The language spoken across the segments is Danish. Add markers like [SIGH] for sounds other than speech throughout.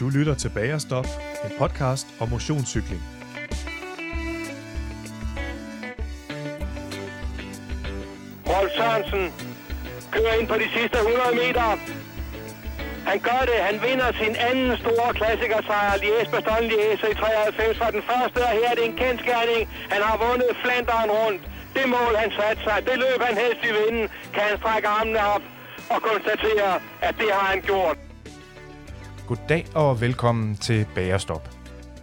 Du lytter til Bagerstop, en podcast om motionscykling. Rolf Sørensen kører ind på de sidste 100 meter. Han gør det. Han vinder sin anden store klassikersejr, Lies Bastogne Lies i 93 fra den første, og her er det en kendskærning. Han har vundet Flanderen rundt. Det mål, han satte sig, det løb han helst i vinden, kan han strække armene op og konstatere, at det har han gjort. Goddag og velkommen til Bagerstop.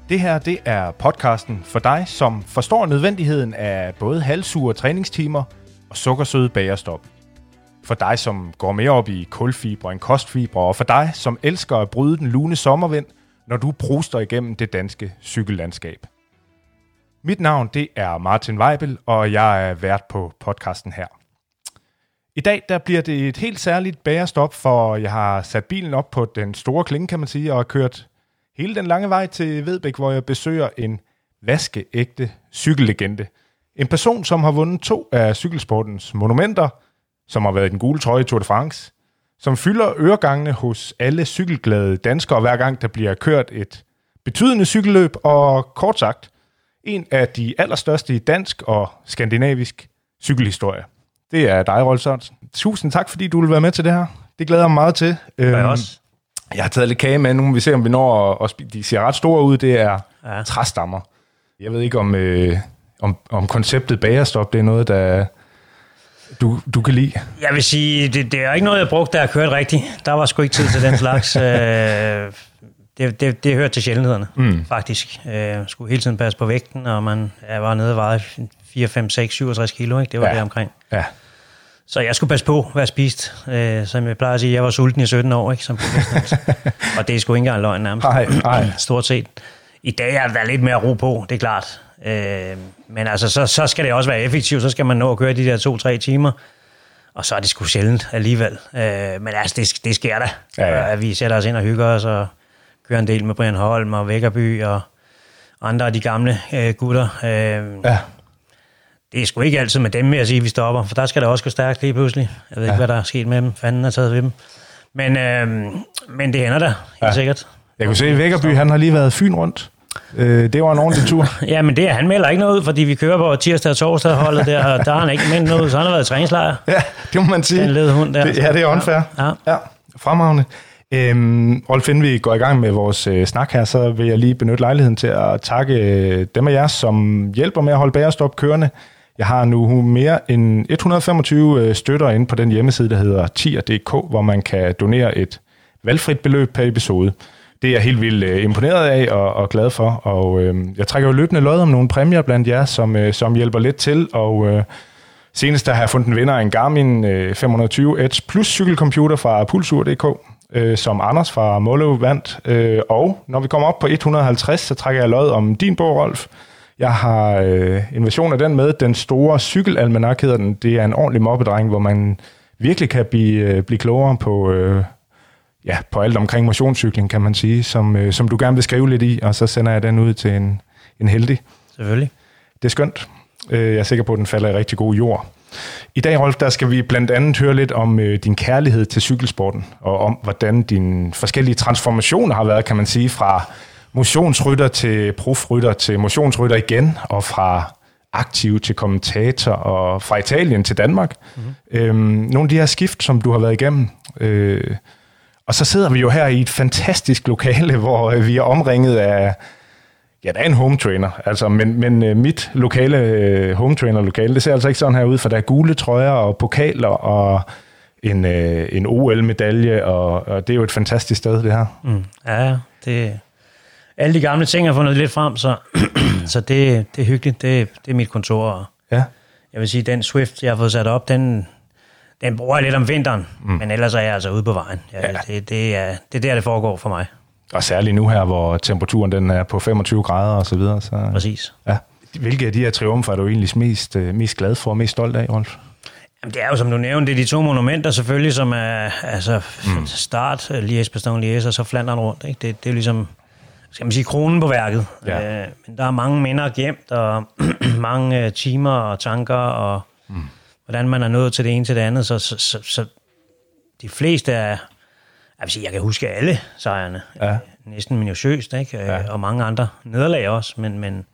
Det her det er podcasten for dig, som forstår nødvendigheden af både halvsure træningstimer og sukkersøde bagerstop. For dig, som går mere op i kulfibre end kostfibre, og for dig, som elsker at bryde den lune sommervind, når du bruster igennem det danske cykellandskab. Mit navn det er Martin Weibel, og jeg er vært på podcasten her. I dag der bliver det et helt særligt bagerstop, for jeg har sat bilen op på den store klinge, kan man sige, og har kørt hele den lange vej til Vedbæk, hvor jeg besøger en vaskeægte cykellegende. En person, som har vundet to af cykelsportens monumenter, som har været i den gule trøje i Tour de France, som fylder øregangene hos alle cykelglade danskere, hver gang der bliver kørt et betydende cykelløb, og kort sagt, en af de allerstørste i dansk og skandinavisk cykelhistorie. Det er dig, Rolf Sørensen. Tusind tak, fordi du vil være med til det her. Det glæder jeg mig meget til. jeg Øhm, også. Jeg har taget lidt kage med. Nu vi se, om vi når at, at spi- De ser ret store ud. Det er ja. Ja. træstammer. Jeg ved ikke, om, øh, om, om konceptet bagerstop, det er noget, der du, du kan lide. Jeg vil sige, det, det er ikke noget, jeg brugte, da jeg kørte rigtigt. Der var sgu ikke tid til den slags. [LAUGHS] øh, det, det, det hørte til sjældenhederne, mm. faktisk. Øh, skulle hele tiden passe på vægten, og man jeg var nede og vejede 4, 5, 6, 67 kilo. Ikke? Det var Ja. ja. det omkring. Ja. Så jeg skulle passe på, hvad jeg spiste. Øh, som jeg plejer at sige, jeg var sulten i 17 år, ikke? som [LAUGHS] og det er sgu ikke engang løgn nærmest. Nej, nej. [CLEARS THROAT] Stort set. I dag er der lidt mere ro på, det er klart. Øh, men altså, så, så skal det også være effektivt. Så skal man nå at køre de der to-tre timer. Og så er det sgu sjældent alligevel. Øh, men altså, det, det sker da. Ja, ja. At vi sætter os ind og hygger os og kører en del med Brian Holm og Vækkerby og andre af de gamle øh, gutter. Øh, Ja. Det er sgu ikke altid med dem, vil jeg sige, at vi stopper, for der skal det også gå stærkt lige pludselig. Jeg ved ikke, hvad der er sket med dem. Fanden er taget ved dem. Men, øh, men det ender da, helt Ja. ja. sikkert. Jeg kunne se, at Vækkerby, han har lige været Fyn rundt. Øh, det var en ordentlig tur. [LAUGHS] Ja, men det, er- han melder ikke noget ud, fordi vi kører på tirsdag og torsdag holdet der, og der har han ikke meldt noget ud, så han har været i træningslejr. Ja, det må man sige. Den lede hund der. Det, ja, det er unfair. Ja. ja fremragende. Øhm, Rolf, inden vi går i gang med vores øh, snak her, så vil jeg lige benytte lejligheden til at takke øh, dem af jer, som hjælper med at holde bagerstop kørende. Jeg har nu mere end 125 øh, støtter inde på den hjemmeside, der hedder tier.dk, hvor man kan donere et valgfrit beløb per episode. Det er jeg helt vildt øh, imponeret af og, og glad for, og øh, jeg trækker jo løbende lod om nogle præmier blandt jer, som, øh, som hjælper lidt til, og øh, senest der har jeg fundet en vinder af en Garmin øh, 520 Edge Plus cykelcomputer fra Pulsur.dk, øh, som Anders fra Måløv vandt, øh, og når vi kommer op på 150, så trækker jeg lod om din bog, Rolf. Jeg har øh, en version af den med, den store cykelalmanak hedder den. Det er en ordentlig mobbedreng, hvor man virkelig kan blive, øh, blive klogere på, øh, ja, på alt omkring motionscykling, kan man sige, som, øh, som du gerne vil skrive lidt i, og så sender jeg den ud til en, en heldig. Selvfølgelig. Det er skønt. Øh, Jeg er sikker på, at den falder i rigtig god jord. I dag, Rolf, der skal vi blandt andet høre lidt om øh, din kærlighed til cykelsporten, og om hvordan dine forskellige transformationer har været, kan man sige, fra motionsrytter til profrytter til motionsrytter igen, og fra aktiv til kommentator, og fra Italien til Danmark. Mm-hmm. Øhm, nogle af de her skift, som du har været igennem. Øh, og så sidder vi jo her i et fantastisk lokale, [LAUGHS] hvor øh, vi er omringet af Ja, der er en home trainer, altså, men, men øh, mit lokale øh, home trainer lokale, det ser altså ikke sådan her ud, for der er gule trøjer og pokaler og en, en OL-medalje, og, og det er jo et fantastisk sted, det her. Mm. Ja. Det, alle de gamle ting har fundet lidt frem, så, [CLEARS THROAT] så det, det er hyggeligt. Det, det er mit kontor. Ja, jeg vil sige, den Swift, jeg har fået sat op, den, den bruger jeg lidt om vinteren. Mm. Men ellers er jeg altså ude på vejen. Ja, Ja. ja. Det, det, er, det er der, det foregår for mig. og særligt nu her, hvor temperaturen den er på 25 grader og så videre. Så, Præcis. ja. Hvilke af de her triumfer er du egentlig mest, øh, mest glad for og mest stolt af, Rolf? Jamen, det er jo, som du nævnte, det er de to monumenter selvfølgelig, som er altså, mm. start, øh, Liège, Bastogne, Liège, og så Flandern rundt. Ikke? Det, det er jo ligesom, skal man sige, kronen på værket. Ja. Øh, men der er mange minder gemt, [CLEARS THROAT] og mange øh, timer og tanker, og mm. hvordan man er nået til det ene til det andet. Så, så, så, så de fleste af, Jeg, vil sige, jeg kan huske alle sejrene. Ja. Næsten minutiøst, ikke? Ja. Ja. Og mange andre nederlag også, men, men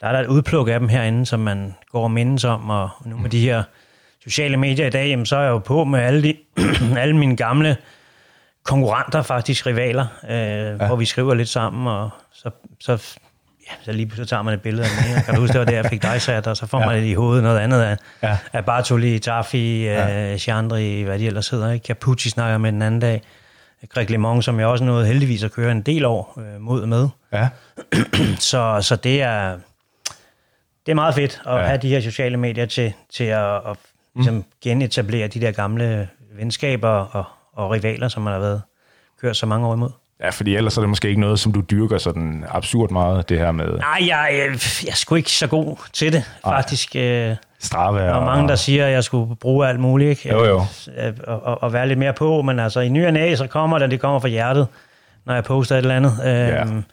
der er der et udpluk af dem herinde, som man går og mindes om, og nu med de her sociale medier i dag, jamen, så er jeg jo på med alle, de, [CLEARS THROAT] alle mine gamle konkurrenter, faktisk rivaler, øh, ja. hvor vi skriver lidt sammen, og så, så, ja, så lige så tager man et billede af den ene. Kan du huske, det var det, jeg fik dig sat, og så får Ja. man lidt i hovedet noget andet af, Ja. af Bartoli, Taffi, ja. øh, Chandri, hvad de ellers hedder. Ikke? Capucci snakker med den anden dag. Greg LeMond, som jeg også nåede heldigvis at køre en del år øh, mod med. Ja. [CLEARS THROAT] Så, så det er det er meget fedt at Ja. ja. have de her sociale medier til, til at, at ligesom genetablere de der gamle venskaber og, og rivaler, som man har været kørt så mange år imod. Ja, fordi ellers er det måske ikke noget, som du dyrker sådan absurd meget, det her med Nej, jeg, jeg, jeg er sgu ikke så god til det, faktisk. Øh, Strava. Der er mange, der siger, at jeg skulle bruge alt muligt, ikke? Jo, jo. Øh, Og, og, og være lidt mere på, men altså i ny og næ, så kommer det, det kommer fra hjertet, når jeg poster et eller andet. Ja. Øhm,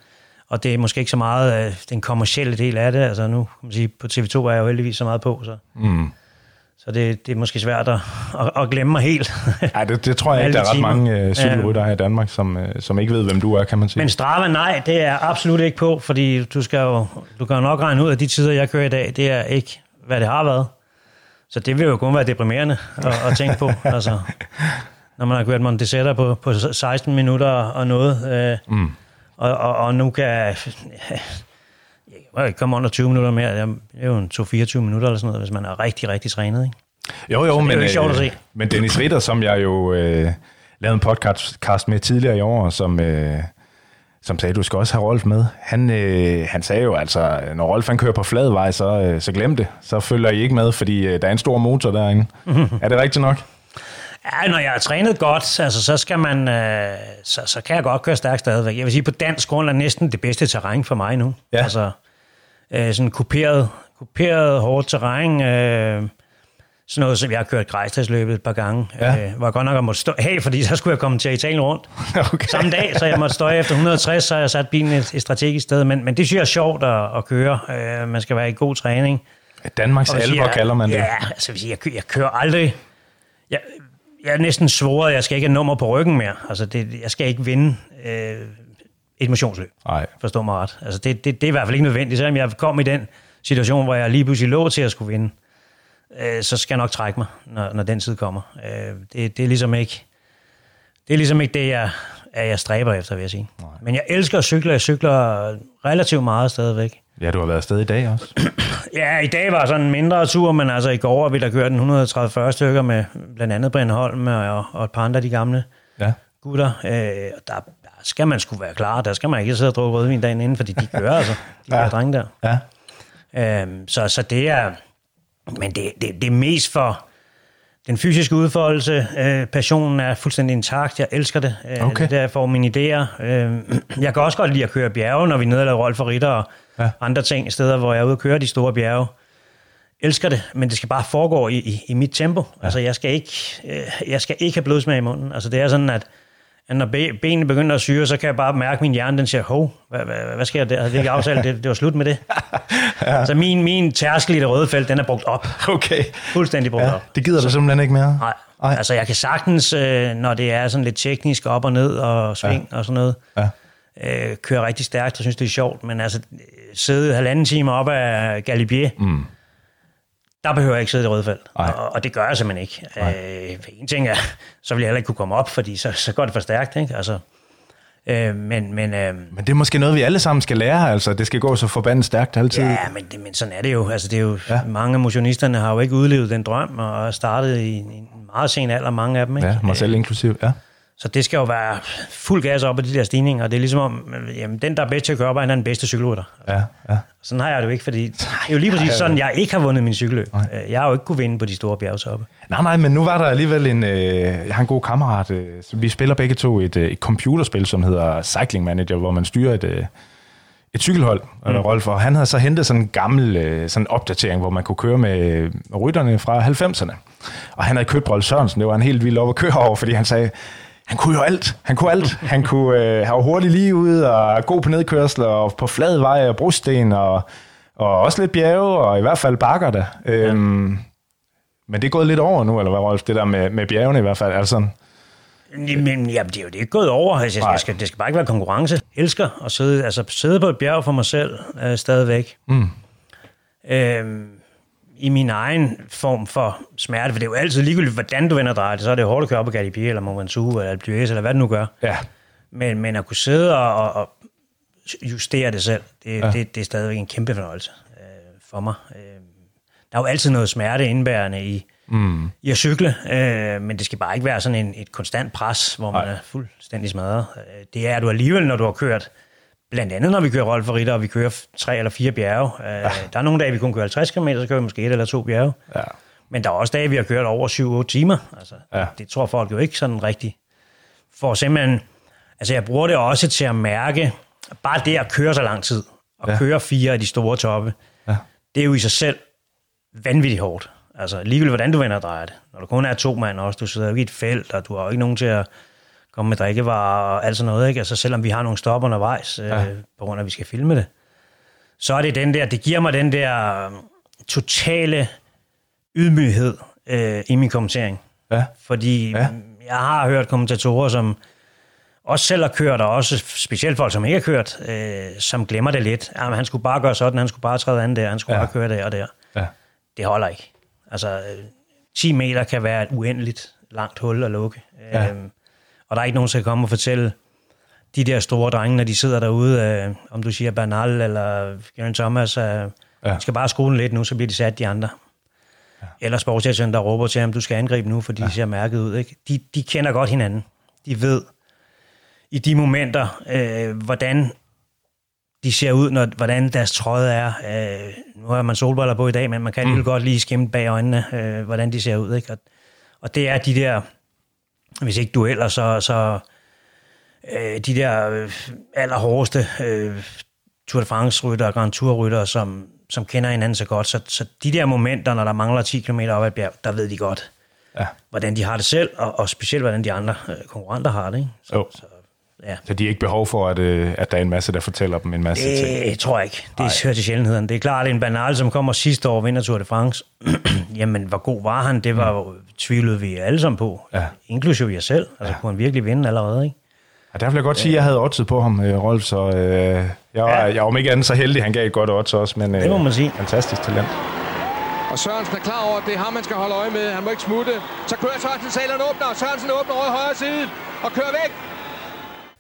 Og det er måske ikke så meget øh, den kommercielle del af det. Altså nu kan man sige, på TV2 er jeg jo heldigvis så meget på, så, Mm. Så det, det er måske svært at, at, at glemme mig helt. Ej, det, det tror jeg ikke, der er ret mange øh, cykelryttere her i Danmark, som, øh, som ikke ved, hvem du er, kan man sige. Men Strava, nej, det er absolut ikke på, fordi du, skal jo, du kan jo nok regne ud, at de tider, jeg kører i dag, det er ikke, hvad det har været. Så det vil jo kun være deprimerende at, at tænke på. [LAUGHS] altså, når man har kørt Montesetta på, på 16 minutter og noget, øh, Mm. og, og, og nu kan jeg jeg komme under 20 minutter mere. Det er jo en 2-24 minutter eller sådan noget, hvis man er rigtig, rigtig trænet. Ikke? Jo, jo, det er men, jo sjovt at øh, se. men Dennis Ritter, som jeg jo øh, lavede en podcast med tidligere i år, som, øh, som sagde, du skal også have Rolf med. Han, øh, han sagde jo altså, når Rolf han kører på flad vej, så, øh, så glem det. Så følger I ikke med, fordi øh, der er en stor motor derinde. [LAUGHS] er det rigtigt nok? Ja, når jeg har trænet godt, altså, så, skal man, øh, så, så kan jeg godt køre stærkt stadigvæk. Jeg vil sige, på dansk grund er næsten det bedste terræn for mig nu. Ja. Altså, øh, sådan kuperet, kuperet hårdt terræn. Øh, sådan noget, som jeg har kørt grejstadsløbet et par gange. Ja. Øh, hvor jeg godt nok måtte stå [LAUGHS] af, fordi så skulle jeg komme til Italien rundt. [LAUGHS] Okay. Samme dag, så jeg måtte støje efter 160, så har jeg sat bilen et, et strategisk sted. Men, men det synes jeg er sjovt at, at køre. Øh, man skal være i god træning. Danmarks Og jeg- kalder man det. Ja, altså hvis jeg, jeg kører aldrig... Jeg, jeg er næsten svoret, at jeg skal ikke have nummer på ryggen mere. Altså det, jeg skal ikke vinde øh, et motionsløb, Nej. forstå mig ret. Altså det, det, det er i hvert fald ikke nødvendigt. Selvom jeg kom i den situation, hvor jeg lige pludselig lå til at skulle vinde, øh, så skal jeg nok trække mig, når, når den tid kommer. Øh, det, det er ligesom ikke... Det er ligesom ikke det, jeg, at jeg stræber efter, vil jeg sige. Nej. Men jeg elsker at cykle. Jeg cykler relativt meget stadigvæk. Ja, du har været afsted i dag også. [CLEARS THROAT] Ja, i dag var sådan en mindre tur, men altså i går vi da kørt en 130 stykker med blandt andet Brian Holm og, og et par andre de gamle Ja. gutter. Øh, og der, der skal man skulle være klar. Der skal man ikke sidde og drukke rødvin dagen inden, fordi de kører altså, de [LAUGHS] Ja. drenge der. Ja. Øhm, så, så det er... Men det, det, det er mest for den fysiske udfoldelse. Øh, passionen er fuldstændig intakt. Jeg elsker det. Øh, Okay. Det er der, jeg får mine idéer. Øh, [CLEARS THROAT] jeg kan også godt lide at køre bjerge, når vi er nede og laver Rolf og Ritter og ja. andre ting, steder, hvor jeg er ude og køre de store bjerge. Elsker det, men det skal bare foregå i, i, i mit tempo. Ja. Altså, jeg skal, ikke, øh, jeg skal ikke have blodsmag i munden. Altså, det er sådan, at at når be- benene begynder at syre, så kan jeg bare mærke, at min hjerne den siger, hov, hvad, hvad, hvad sker der? Havde vi ikke aftalt, det, det var slut med det. [LAUGHS] ja. Så min, min tærskel i det røde felt, den er brugt op. Okay. Fuldstændig brugt Ja, op. det gider du simpelthen ikke mere? Nej. Nej. Altså, jeg kan sagtens, øh, når det er sådan lidt teknisk op og ned og sving ja. og sådan noget, Ja. øh, køre rigtig stærkt og synes, det er sjovt. Men altså, øh, sidde halvanden time op af Galibier, Mm. Der behøver jeg ikke sidde i det røde felt. Og, og det gør jeg simpelthen ikke. Øh, for en ting er, så vil jeg heller ikke kunne komme op, fordi så, så går det for stærkt. Ikke? Altså, øh, men, men, øh, Men det er måske noget, vi alle sammen skal lære, altså. Det skal gå så forbandet stærkt altid. ja, men, det, men sådan er det jo. Altså, det er jo Ja. Mange af motionisterne har jo ikke udlevet den drøm, og startet i en meget sen alder, mange af dem. Ikke? Ja, mig selv inklusiv, ja. Så det skal jo være fuld gas op af de der stigninger, og det er ligesom om, øh, jamen, den, der er bedst til at køre op, er den bedste cykelrytter. Ja, ja. Sådan har jeg det jo ikke, fordi [LAUGHS] det er jo lige præcis sådan, jeg ikke har vundet min cykelløb. Øh, Jeg har jo ikke kunne vinde på de store bjergtoppe. Nej, nej, men nu var der alligevel en... Øh, jeg har en god kammerat. Øh, så vi spiller begge to et, øh, et computerspil, som hedder Cycling Manager, hvor man styrer et, øh, et cykelhold, mm. Rolf, og han havde så hentet sådan en gammel øh, sådan en opdatering, hvor man kunne køre med, rytterne fra 90'erne. Og han havde købt Rolf Sørensen, det var han helt vild op at køre over, fordi han sagde, han kunne jo alt. Han kunne alt. Han kunne øh, have hurtigt lige ud og god på nedkørsler og på flad vej og brosten og, og også lidt bjerge og i hvert fald bakker der. Øhm, men det er gået lidt over nu, eller hvad, Rolf? Det der med, med bjergene i hvert fald. Altså, Men ja, det er jo det er ikke gået over. Altså, Nej. jeg skal, det skal bare ikke være konkurrence. Jeg elsker at sidde, altså, sidde på et bjerg for mig selv øh, stadigvæk. Mm. Øhm, I min egen form for smerte, for det er jo altid ligegyldigt, hvordan du vender det. Så er det hårdt at køre op ad Galibier, eller Mont Ventoux, eller d'Huez, eller hvad det nu gør. Ja. Men, men at kunne sidde og, og, justere det selv, det, Ja. det, det er stadigvæk en kæmpe fornøjelse øh, for mig. Øh, der er jo altid noget smerte indbærende i, Mm. i at cykle, øh, men det skal bare ikke være sådan en, et konstant pres, hvor man Nej. er fuldstændig smadret. Øh, Det er du alligevel, når du har kørt, blandt andet når vi kører Rolf og vi kører tre eller fire bjerge. Øh, Der er nogle dage, vi kun kører 50 km, så kører vi måske et eller to bjerge. Ja. Men der er også dage, vi har kørt over 7-8 timer. Altså, Ja. ja. Det tror folk jo ikke sådan rigtigt. For simpelthen, altså jeg bruger det også til at mærke, bare det at køre så lang tid, og Ja. ja. køre fire af de store toppe, Ja. det er jo i sig selv vanvittigt hårdt. Altså ligegyldigt, hvordan du vender og drejer det. Når du kun er to mand også, du sidder jo ikke i et felt, og du har jo ikke nogen til at komme med drikkevarer og alt sådan noget. Ikke? Altså selvom vi har nogle stop undervejs, ja. Ja. øh, på grund af, at vi skal filme det, så er det den der, det giver mig den der øh, totale ydmyghed øh, i min kommentering. Ja. Fordi Ja. jeg har hørt kommentatorer, som også selv har kørt, og også specielt folk, som ikke har kørt, øh, som glemmer det lidt. Jamen, han skulle bare gøre sådan, han skulle bare træde an der, han skulle Ja. bare køre der og der. Ja. Det holder ikke. Altså, øh, 10 meter kan være et uendeligt langt hul at lukke. Ja. Øhm, og der er ikke nogen, der kan komme og fortælle de der store drenge, når de sidder derude, øh, om du siger Bernal eller Geraint Thomas, øh, Ja. skal bare skrue den lidt nu, så bliver de sat de andre. Ja. Eller sportsdirektøren, der råber til ham, du skal angribe nu, fordi ja. de ser mærket ud. Ikke? De, de kender godt hinanden. De ved i de momenter, øh, hvordan de ser ud, når, hvordan deres trøje er. Øh, nu har man solbriller på i dag, men man kan alligevel godt lige skimme bag øjnene, øh, hvordan de ser ud. Ikke? Og, og det er de der, hvis ikke dueller, så, så øh, de der øh, allerhårdeste øh, Tour de France-rytter og Grand Tour-rytter, som, som kender hinanden så godt. Så, så de der momenter, når der mangler 10 km op ad et bjerg, der ved de godt, Ja. hvordan de har det selv, og, og specielt, hvordan de andre øh, konkurrenter har det. Ikke? Så, Jo. så, ja. Så de har ikke behov for, at, øh, at der er en masse, der fortæller dem en masse ting. Det tror jeg ikke. Det hører til sjældenheden. Det er klart, at en Bernal, som kommer sidste år og vinder Tour de France, [CLEARS THROAT] jamen, hvor god var han? Det var jo tvivlede vi alle sammen på. Ja. Inklusive jeg selv. Altså, ja. kunne han virkelig vinde allerede, ikke? Ja, der vil jeg godt sige, at jeg havde oddset på ham, øh, Rolf, så øh, jeg, var, Ja. jeg var om ikke andet så heldig, han gav et godt odds også, men øh, Det må man sige. fantastisk talent. Og Sørensen er klar over, at det er ham, man skal holde øje med. Han må ikke smutte. Så kører Sørensen, Saleren åbner, og Sørensen åbner over i højre side og kører væk.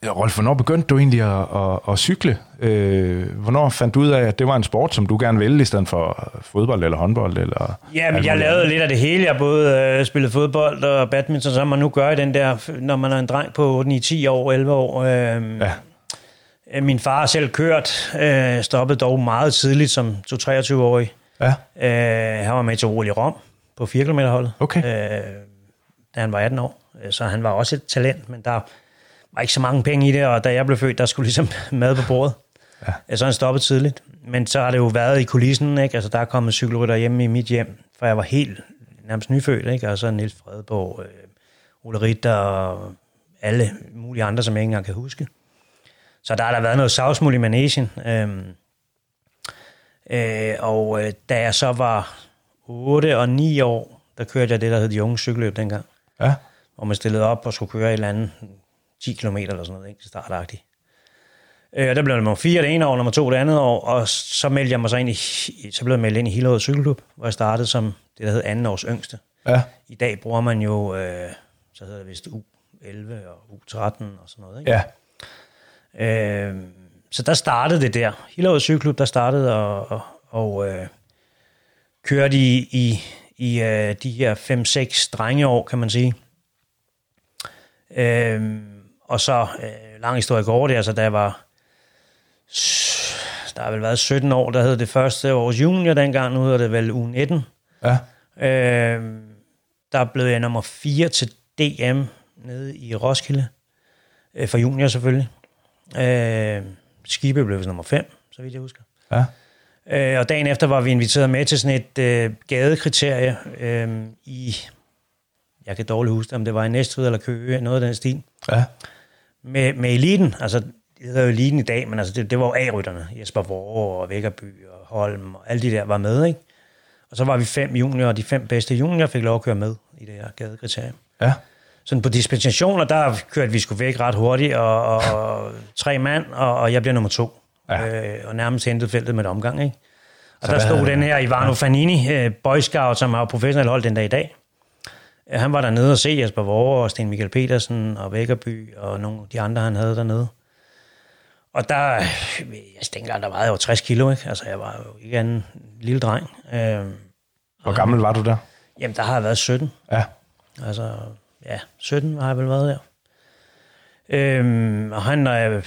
Rolf, hvornår begyndte du egentlig at, at, at cykle? Øh, hvornår fandt du ud af, at det var en sport, som du gerne ville, i stedet for fodbold eller håndbold? Eller Ja, men jeg lavede lidt af det hele. Jeg både øh, spillede fodbold og badminton, som man nu gør i den der, når man er en dreng på 9-10 år, 11 år. Øh, Ja. ja. Min far har selv kørt, øh, stoppede dog meget tidligt som 23-årig. Ja, Øh, han var med til OL i Rom på 4 km holdet, Okay. øh, da han var 18 år. Øh, Så han var også et talent, men der var ikke så mange penge i det, og da jeg blev født, der skulle ligesom [LAUGHS] mad på bordet. Ja. Så han stoppede tidligt. Men så har det jo været i kulissen, ikke? Altså, der er kommet cykelrytter hjemme i mit hjem, for jeg var helt nærmest nyfødt, ikke? Og så Niels Fredborg, øh, Ole Ritter og alle mulige andre, som jeg ikke engang kan huske. Så der har der været noget savsmuld i manesien. Øhm, øh, og øh, da jeg så var 8 og 9 år, der kørte jeg det, der hed de unge cykelløb dengang. ja, Hvor man stillede op og skulle køre et eller andet 10 km eller sådan noget, ikke? startagtigt. Øh, og der blev nummer 4 det ene år, nummer 2 det andet år, og så meldte jeg mig så ind i, så blev jeg meldt ind i Hillerød Cykelklub, hvor jeg startede som det, der hed anden års yngste. ja, I dag bruger man jo, øh, så hedder det vist U11 og U13 og sådan noget, ikke? ja, Øh, så der startede det der. Hillerød Cykelklub, der startede og, og, og øh, kørte i, i, i øh, de her 5-6 drengeår, kan man sige. Øh, og så, øh, lang historie går det, altså da jeg var, der har vel været 17 år, der hed det første års junior dengang, nu hedder det vel U19. ja, Øh, der blev jeg nummer 4 til DM nede i Roskilde. Øh, for junior selvfølgelig. Øh, Skibe blev nummer 5, så vidt jeg husker. ja, Øh, og dagen efter var vi inviteret med til sådan et øh, gadekriterie øh, i, jeg kan dårligt huske det, om det var i Næstved eller Køge, noget af den stil, ja, med, med eliten. Altså, det hedder jo eliten i dag, men altså, det, det var jo A-rytterne. Jesper Vore og Vækkerby og Holm og alle de der var med, ikke? Og så var vi fem juniorer, og de fem bedste juniorer fik lov at køre med i det her gadekriterie. ja, sådan på dispensationer, der kørte vi sgu væk ret hurtigt, og, og [LAUGHS] tre mand, og, og jeg bliver nummer to. Ja. Øh, og nærmest hentede feltet med et omgang, ikke? Og Så der stod den her Ivano ja. Fanini, øh, Boy Scout, som har professionelt hold den dag i dag. Han var dernede og se Jesper Vore og Sten Michael Petersen og Vækkerby og nogle af de andre, han havde dernede. Og der, jeg dengang, der vejede jeg jo 60 kilo, ikke? Altså, jeg var jo ikke en lille dreng. Øh, Hvor gammel var du der? jamen, der har jeg været 17. Ja. Altså, ja, 17 har jeg vel været der. Øhm, og han, øh,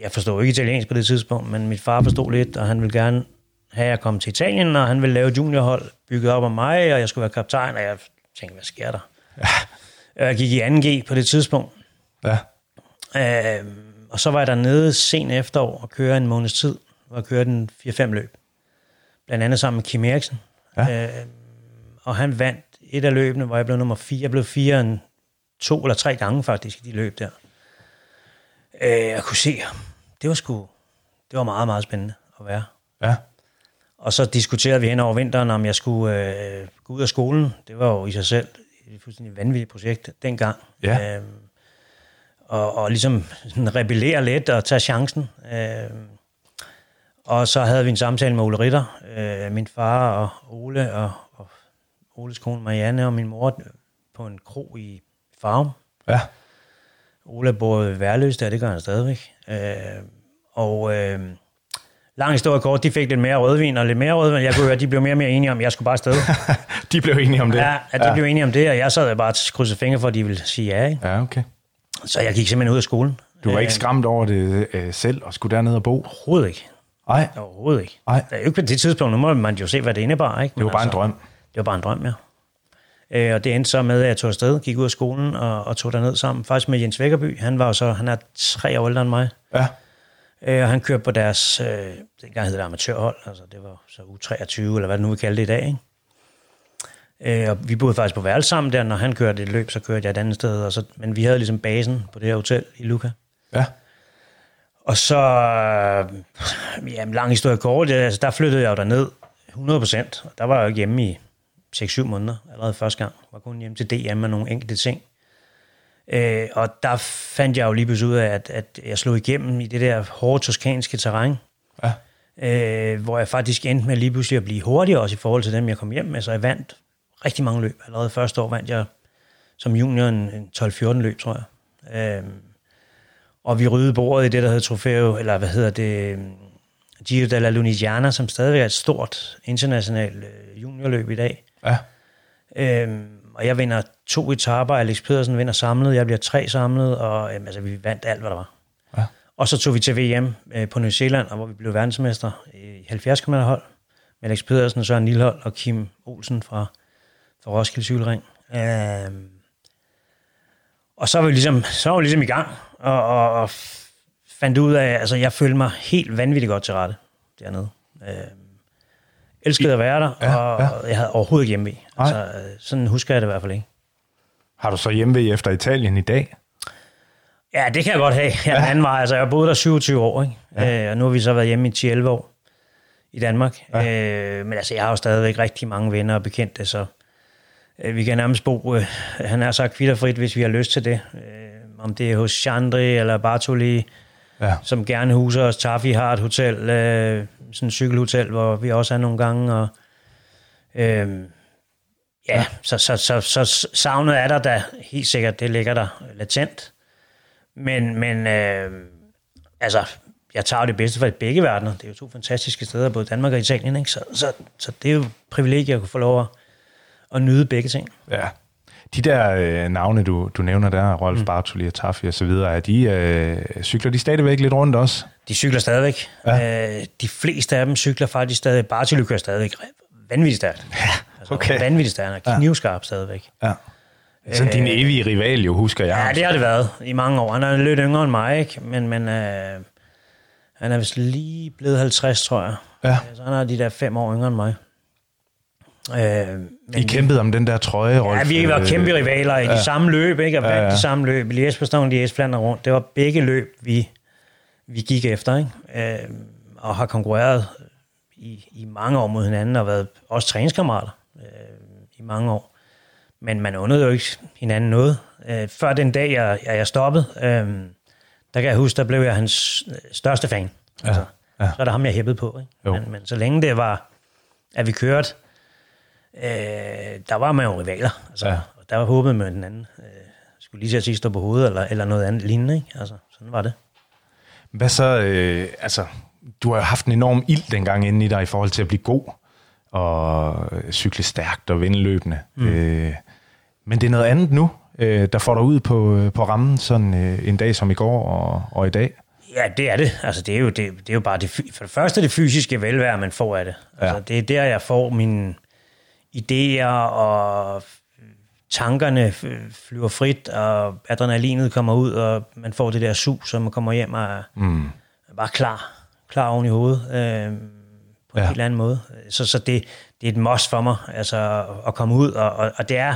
jeg forstod ikke italiensk på det tidspunkt, men mit far forstod lidt, og han ville gerne have, at jeg kom til Italien, og han ville lave juniorhold bygget op af mig, og jeg skulle være kaptajn, og jeg tænkte, hvad sker der? Ja. Jeg gik i 2G på det tidspunkt, Ja. Øhm, og så var jeg dernede sen efterår og køre en måneds tid, og køre den 4-5 løb. Blandt andet sammen med Kim Eriksen. Ja. Øhm, og han vandt et af løbene, hvor jeg blev nummer 4. Jeg blev 4 en to eller tre gange faktisk i de løb der. Øh, jeg kunne se, det var sgu, det var meget, meget spændende at være. Ja. Og så diskuterede vi hen over vinteren, om jeg skulle øh, gå ud af skolen. Det var jo i sig selv et fuldstændig vanvittigt projekt dengang. Ja. Øhm, og, og ligesom sådan rebellere lidt og tage chancen. Øhm, og så havde vi en samtale med Ole Ritter, øh, min far og Ole, og, og Oles kone Marianne og min mor på en kro i Farum. Ja. Ole bor i Værløs der, det gør han stadigvæk. Øh, og øh, lang historie kort, de fik lidt mere rødvin og lidt mere rødvin. Jeg kunne høre, at de blev mere og mere enige om, at jeg skulle bare afsted. [LAUGHS] De blev enige om det. Ja, at de ja. blev enige om det, og jeg sad bare og krydsede fingre for, at de ville sige ja. Ikke? Ja, okay. Så jeg gik simpelthen ud af skolen. Du var ikke Øh, skræmt over det øh, selv og skulle derned og bo? Overhovedet ikke. Nej, Overhovedet ikke. Nej. Det er jo ikke på det tidspunkt, nu må man jo se, hvad det indebar. Ikke? det var Men bare en drøm. Det var bare en drøm, ja. Øh, og det endte så med, at jeg tog afsted, gik ud af skolen og, og tog derned sammen. Faktisk med Jens Vækkerby. Han var jo så, han er tre år ældre end mig. Ja. Øh, og han kørte på deres, øh, dengang hed det amatørhold, altså det var så U23, eller hvad det nu vi kalder det i dag, ikke? Øh, og vi boede faktisk på værelse sammen der, når han kørte et løb, så kørte jeg et andet sted, og så, men vi havde ligesom basen på det her hotel i Luca. Ja. Og så, øh, ja, lang historie kort, altså, der flyttede jeg jo derned 100 procent. Der var jeg jo hjemme i 6-7 måneder allerede første gang. Jeg var kun hjemme til DM med nogle enkelte ting. Øh, og der fandt jeg jo lige pludselig ud af, at, at jeg slog igennem i det der hårde toskanske terræn. Ja. Øh, hvor jeg faktisk endte med lige pludselig at blive hurtigere også i forhold til dem, jeg kom hjem med. Så jeg vandt rigtig mange løb. Allerede første år vandt jeg som junior en, en 12-14 løb, tror jeg. Øh, og vi ryddede bordet i det, der hedder Trofeo, eller hvad hedder det, Giro della Lunigiana, som stadigvæk er et stort internationalt øh, juniorløb i dag. Ja. Øhm, og jeg vinder to etaper, Alex Pedersen vinder samlet, jeg bliver tre samlet, og øhm, altså, vi vandt alt, hvad der var. Ja. Og så tog vi til VM øh, på New Zealand, og hvor vi blev verdensmester i 70 km hold, med Alex Pedersen, Søren Lillehold og Kim Olsen fra, fra Roskilde Cykelring. Øhm, og så var vi ligesom, så var vi ligesom i gang, og, og, og fandt ud af, altså jeg følte mig helt vanvittigt godt til rette dernede. Øhm, elskede at være der, Ja, og, ja. jeg havde overhovedet hjemme i. Altså, sådan husker jeg det i hvert fald ikke. Har du så hjemme efter Italien i dag? Ja, det kan jeg godt have. Ja, ja. anden vej. Altså, jeg boet der 27 år, ikke? Ja. Øh, og nu har vi så været hjemme i 10-11 år i Danmark. Ja. Øh, men altså, jeg har jo stadigvæk rigtig mange venner og bekendte, så øh, vi kan nærmest bo, øh, han er sagt kvitterfrit, hvis vi har lyst til det. Øh, om det er hos Chandri eller Bartoli, Ja. som gerne huser os. Taffy har et hotel, øh, sådan et cykelhotel, hvor vi også er nogle gange, og øh, ja, så, så, så, så savnet er der da helt sikkert, det ligger der latent. Men, men øh, altså, jeg tager jo det bedste fra begge verdener. Det er jo to fantastiske steder, både Danmark og Italien, ikke? Så, så, så det er jo et privilegie at kunne få lov at, at nyde begge ting. Ja. De der øh, navne, du, du nævner der, Rolf mm. Bartoli og Taffi og så videre, er de, øh, cykler de stadigvæk lidt rundt også? De cykler stadigvæk. Ja. Øh, de fleste af dem cykler faktisk stadig. Bartoli kører stadigvæk vanvittigt stærkt. Ja, altså, okay. Vanvittigt stærkt. og Knivskarp stadigvæk. Ja. Sådan din evige rival jo, husker jeg. Ja, det har det været i mange år. Han er lidt yngre end mig, ikke? Men, men øh, han er vist lige blevet 50, tror jeg. Ja. Så han er de der fem år yngre end mig. Øh, men I kæmpede om den der trøje, Rolf. Ja, vi var øh, kæmpe rivaler i ja. de samme løb, ikke? Og vandt Ja, ja, de samme løb. Lies Bastogne, Lies Flandern rundt. Det var begge løb, vi, vi gik efter, ikke? Øh, og har konkurreret i, i mange år mod hinanden, og været også træningskammerater øh, i mange år. Men man undrede jo ikke hinanden noget. Øh, før den dag, jeg, jeg, jeg stoppede, øh, der kan jeg huske, der blev jeg hans største fan. Ja, altså, ja. Så er det ham, jeg hæppede på. Ikke? Men, men så længe det var, at vi kørte, øh, der var man jo rivaler. Altså, ja. og der var håbet med den anden. Øh, skulle lige til at stå på hovedet, eller, eller noget andet lignende. Ikke? Altså, sådan var det. Hvad så, øh, altså, du har haft en enorm ild dengang inde i dig i forhold til at blive god, og cykle stærkt og vinde løbende. Mm. Øh, men det er noget andet nu, øh, der får dig ud på, på rammen sådan øh, en dag som i går og, og i dag. Ja, det er det. Altså, det er jo, det, det er jo bare det, for det første det fysiske velvære, man får af det. Altså, ja. Det er der, jeg får mine idéer og tankerne flyver frit, og adrenalinet kommer ud, og man får det der sus, så man kommer hjem og er mm. bare klar. Klar oven i hovedet. Øh, på ja. en helt anden måde. Så, så det, det er et must for mig, altså at komme ud, og, og, og det er,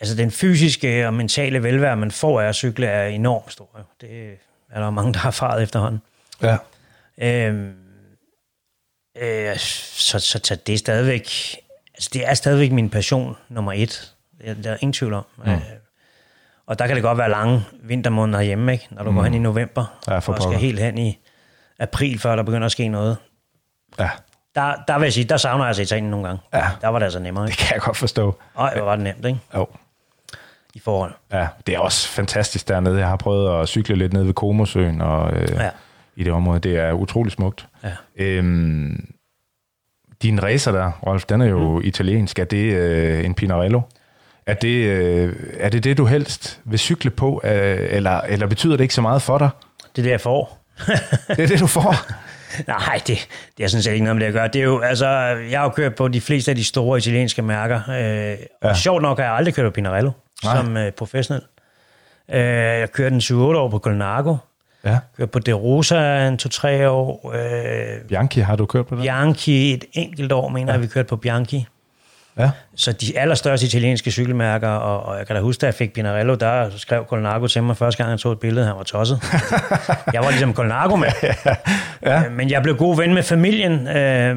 altså den fysiske og mentale velvære, man får af at cykle, er enormt stor. Det er der mange, der har erfaret efterhånden. Ja. Øhm, øh, så, så, så det er stadigvæk, altså det er stadigvæk min passion nummer et. Det er, der er ingen tvivl om. Mm. Øh, og der kan det godt være lange vintermåneder hjemme, ikke? når du mm. går hen i november, ja, for og skal helt hen i april, før der begynder at ske noget. Ja. Der, der vil jeg sige, der savner jeg altså Italien nogle gange. Ja. Der var det altså nemmere. Ikke? Det kan jeg godt forstå. Og hvor var det nemt, ikke? Jo. I forhold. Ja, det er også fantastisk dernede. Jeg har prøvet at cykle lidt ned ved Komosøen og øh, ja. i det område. Det er utrolig smukt. Ja. Øhm, din racer der, Rolf, den er jo mm. italiensk. Er det øh, en Pinarello? Er det, øh, er det det, du helst vil cykle på, øh, eller, eller betyder det ikke så meget for dig? Det er det, jeg får. [LAUGHS] det er det, du får? [LAUGHS] Nej, det, det er sådan set ikke noget med det at gøre. Det er jo, altså, jeg har jo kørt på de fleste af de store italienske mærker, øh, ja. og sjovt nok har jeg aldrig kørt på Pinarello Nej. som øh, professionel. Øh, jeg kørte en 7-8 år på Colnago, Ja. Kørt på De Rosa en to-tre år. Øh, Bianchi har du kørt på det? Bianchi et enkelt år, mener ja. jeg, vi kørt på Bianchi. Ja. Så de allerstørste italienske cykelmærker, og, og jeg kan da huske, da jeg fik Pinarello, der skrev Colnago til mig første gang, han tog et billede, han var tosset. [LAUGHS] jeg var ligesom Colnago med. ja. Øh, men jeg blev god ven med familien, øh,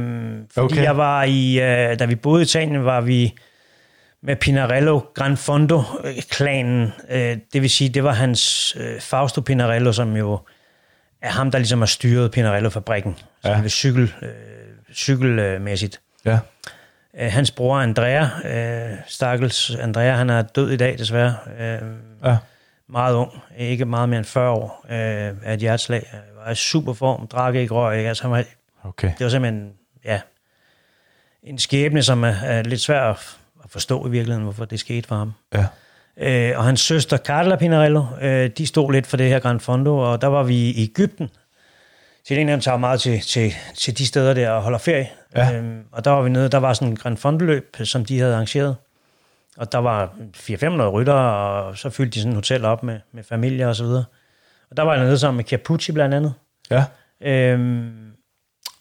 fordi okay. jeg var i, øh, da vi boede i Italien, var vi med Pinarello Gran Fondo-klanen. Øh, det vil sige, det var hans øh, Fausto Pinarello, som jo er ham, der ligesom har styret Pinarello-fabrikken. Ja. Cykel, øh, cykelmæssigt. Ja. Øh, hans bror Andrea, øh, stakkels Andrea, han er død i dag desværre. Øh, ja. Meget ung, ikke meget mere end 40 år øh, af et hjerteslag. Var i super form, drak ikke røg. Ikke? Altså, han var, okay. Det var simpelthen ja, en skæbne, som er, er lidt svær at forstå i virkeligheden, hvorfor det skete for ham. Ja. Øh, og hans søster Carla Pinarello, øh, de stod lidt for det her Grand Fondo, og der var vi i Ægypten. Italienerne tager meget til, til, til de steder der og holder ferie. Ja. Øhm, og der var vi nede, der var sådan en Grand Fondeløb, som de havde arrangeret. Og der var 400-500 rytter, og så fyldte de sådan en hotel op med, med familie og så videre. Og der var jeg nede sammen med Capucci blandt andet. Ja. Øhm,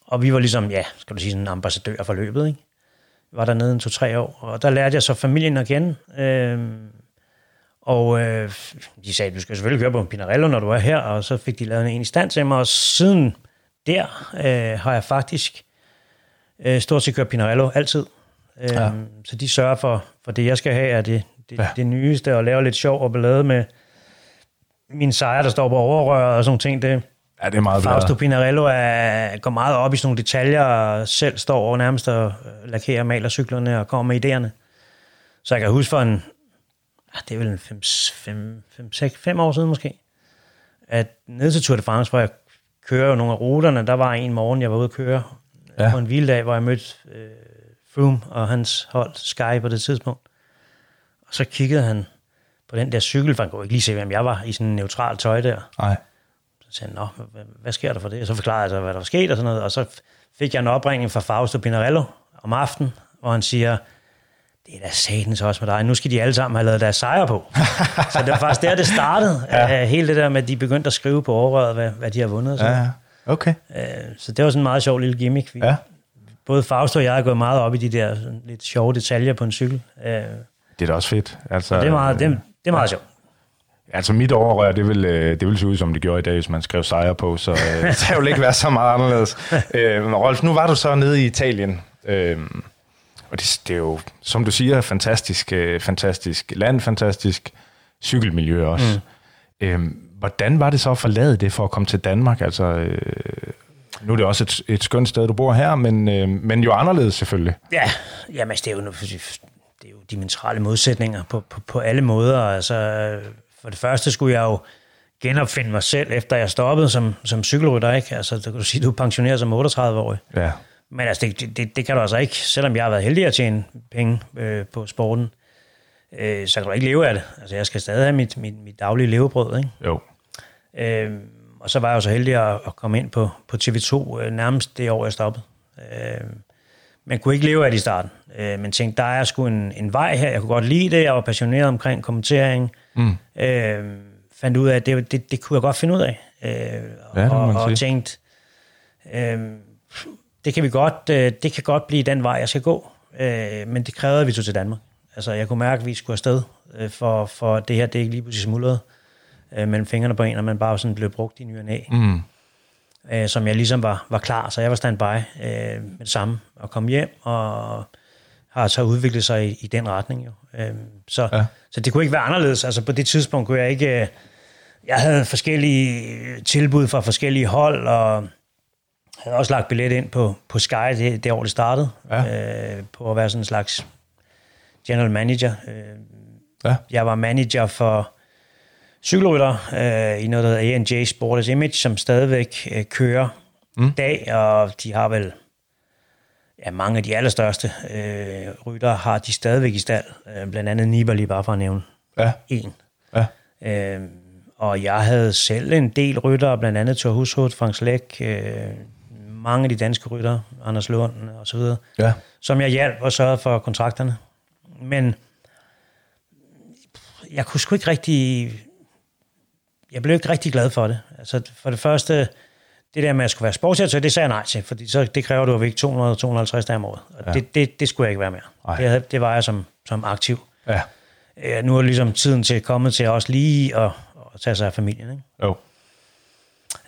og vi var ligesom, ja, skal du sige, sådan en ambassadør for løbet, ikke? Var dernede en to-tre år, og der lærte jeg så familien at kende. Øhm, og øh, de sagde, du skal selvfølgelig køre på en Pinarello, når du er her, og så fik de lavet en i stand til mig, og siden der øh, har jeg faktisk øh, stort set kørt Pinarello altid. Øh, ja. Så de sørger for, for det, jeg skal have, er det, det, ja. det nyeste, og lave lidt sjov og ballade med min sejr, der står på overrøret og sådan ting. Det, ja, det er meget Fausto Pinarello er, går meget op i sådan nogle detaljer, og selv står over nærmest og lakerer og maler cyklerne og kommer med idéerne. Så jeg kan huske for en, det er vel 5 år siden måske, at ned til Tour de France, hvor jeg kører nogle af ruterne, der var en morgen, jeg var ude at køre ja. på en vilddag, hvor jeg mødte øh, Froome og hans hold Sky på det tidspunkt. Og så kiggede han på den der cykel, for han kunne ikke lige se, hvem jeg var i sådan en neutral tøj der. Nej. Så han, Nå, hvad, sker der for det? Og så forklarede jeg så, hvad der var sket og sådan noget. Og så fik jeg en opringning fra Fausto Pinarello om aftenen, hvor han siger, det er da satans også med dig. Nu skal de alle sammen have lavet deres sejre på. [LAUGHS] så det var faktisk der, det startede. ja. Hele det der med, at de begyndte at skrive på overrøret, hvad, hvad de har vundet. Så. Ja, okay. Øh, så det var sådan en meget sjov lille gimmick. Vi, ja. Både Fausto og jeg er gået meget op i de der lidt sjove detaljer på en cykel. Øh, det er da også fedt. Altså, det er meget, det, det er meget ja. sjovt. Altså mit overrør, det vil, øh, det vil se ud, som det gjorde i dag, hvis man skrev sejre på, så øh, [LAUGHS] det vil ikke være så meget anderledes. øh, Rolf, nu var du så nede i Italien. Øh, Og det, det er jo, som du siger, fantastisk, øh, fantastisk land, fantastisk cykelmiljø også. Mm. Øhm, hvordan var det så at forlade det for at komme til Danmark? Altså, øh, nu er det også et, et skønt sted, du bor her, men, øh, men jo anderledes selvfølgelig. Ja, jamen, altså, det er jo, det er jo dimensionale modsætninger på, på, på alle måder. Altså, for det første skulle jeg jo genopfinde mig selv, efter jeg stoppede som, som cykelrytter. Ikke? Altså, du kan du sige, du er pensioneret som 38-årig. Ja. Men altså, det, det, det kan du altså ikke, selvom jeg har været heldig at tjene penge øh, på sporten, øh, så kan du ikke leve af det. Altså, jeg skal stadig have mit, mit, mit daglige levebrød, ikke? Jo. Øh, og så var jeg jo så heldig at, at komme ind på, på TV2 øh, nærmest det år, jeg stoppede. Øh, men kunne ikke leve af det i starten. Øh, men tænkte, der er sgu en, en vej her. Jeg kunne godt lide det. Jeg var passioneret omkring kommentering. Mm. Øh, fandt ud af, at det, det, det kunne jeg godt finde ud af. Øh, ja, og, og tænkte, øh, det kan vi godt, øh, det kan godt blive den vej, jeg skal gå. Øh, men det krævede, at vi tog til Danmark. Altså, jeg kunne mærke, at vi skulle afsted, øh, for, for det her, det er ikke lige pludselig smuldret øh, mellem fingrene på en, og man bare sådan blev brugt i ny og næ. Mm. Øh, som jeg ligesom var, var klar, så jeg var standby øh, med det samme, og kom hjem, og har så udviklet sig i, i den retning. Jo. Øh, så, ja. så det kunne ikke være anderledes. Altså på det tidspunkt kunne jeg ikke... Øh, jeg havde forskellige tilbud fra forskellige hold, og havde også lagt billet ind på, på Sky det, det år, det startede, ja. øh, på at være sådan en slags general manager. Øh, ja. Jeg var manager for cykelrytter øh, i noget, der hedder A&J Sports Image, som stadigvæk øh, kører mm. dag, og de har vel ja, mange af de allerstørste øh, rytter har de stadigvæk i stald. Øh, blandt andet Nibali, bare for at nævne ja. en. Ja. Øh, og jeg havde selv en del rytter, blandt andet Thor Hushoved, Frank Slæk, øh, mange af de danske rytter, Anders Lund og så videre, ja. som jeg hjalp og sørgede for kontrakterne. Men jeg kunne sgu ikke rigtig... Jeg blev ikke rigtig glad for det. Altså, for det første, det der med at skulle være sportsdirektør, det sagde jeg nej til, fordi så, det kræver du at vække 200-250 dage om året. Og ja. det, det, det skulle jeg ikke være mere. Det, havde, det var jeg som, som aktiv. Ja. Øh, nu er ligesom tiden til kommet til også lige at, at tage sig af familien. Ikke? Jo.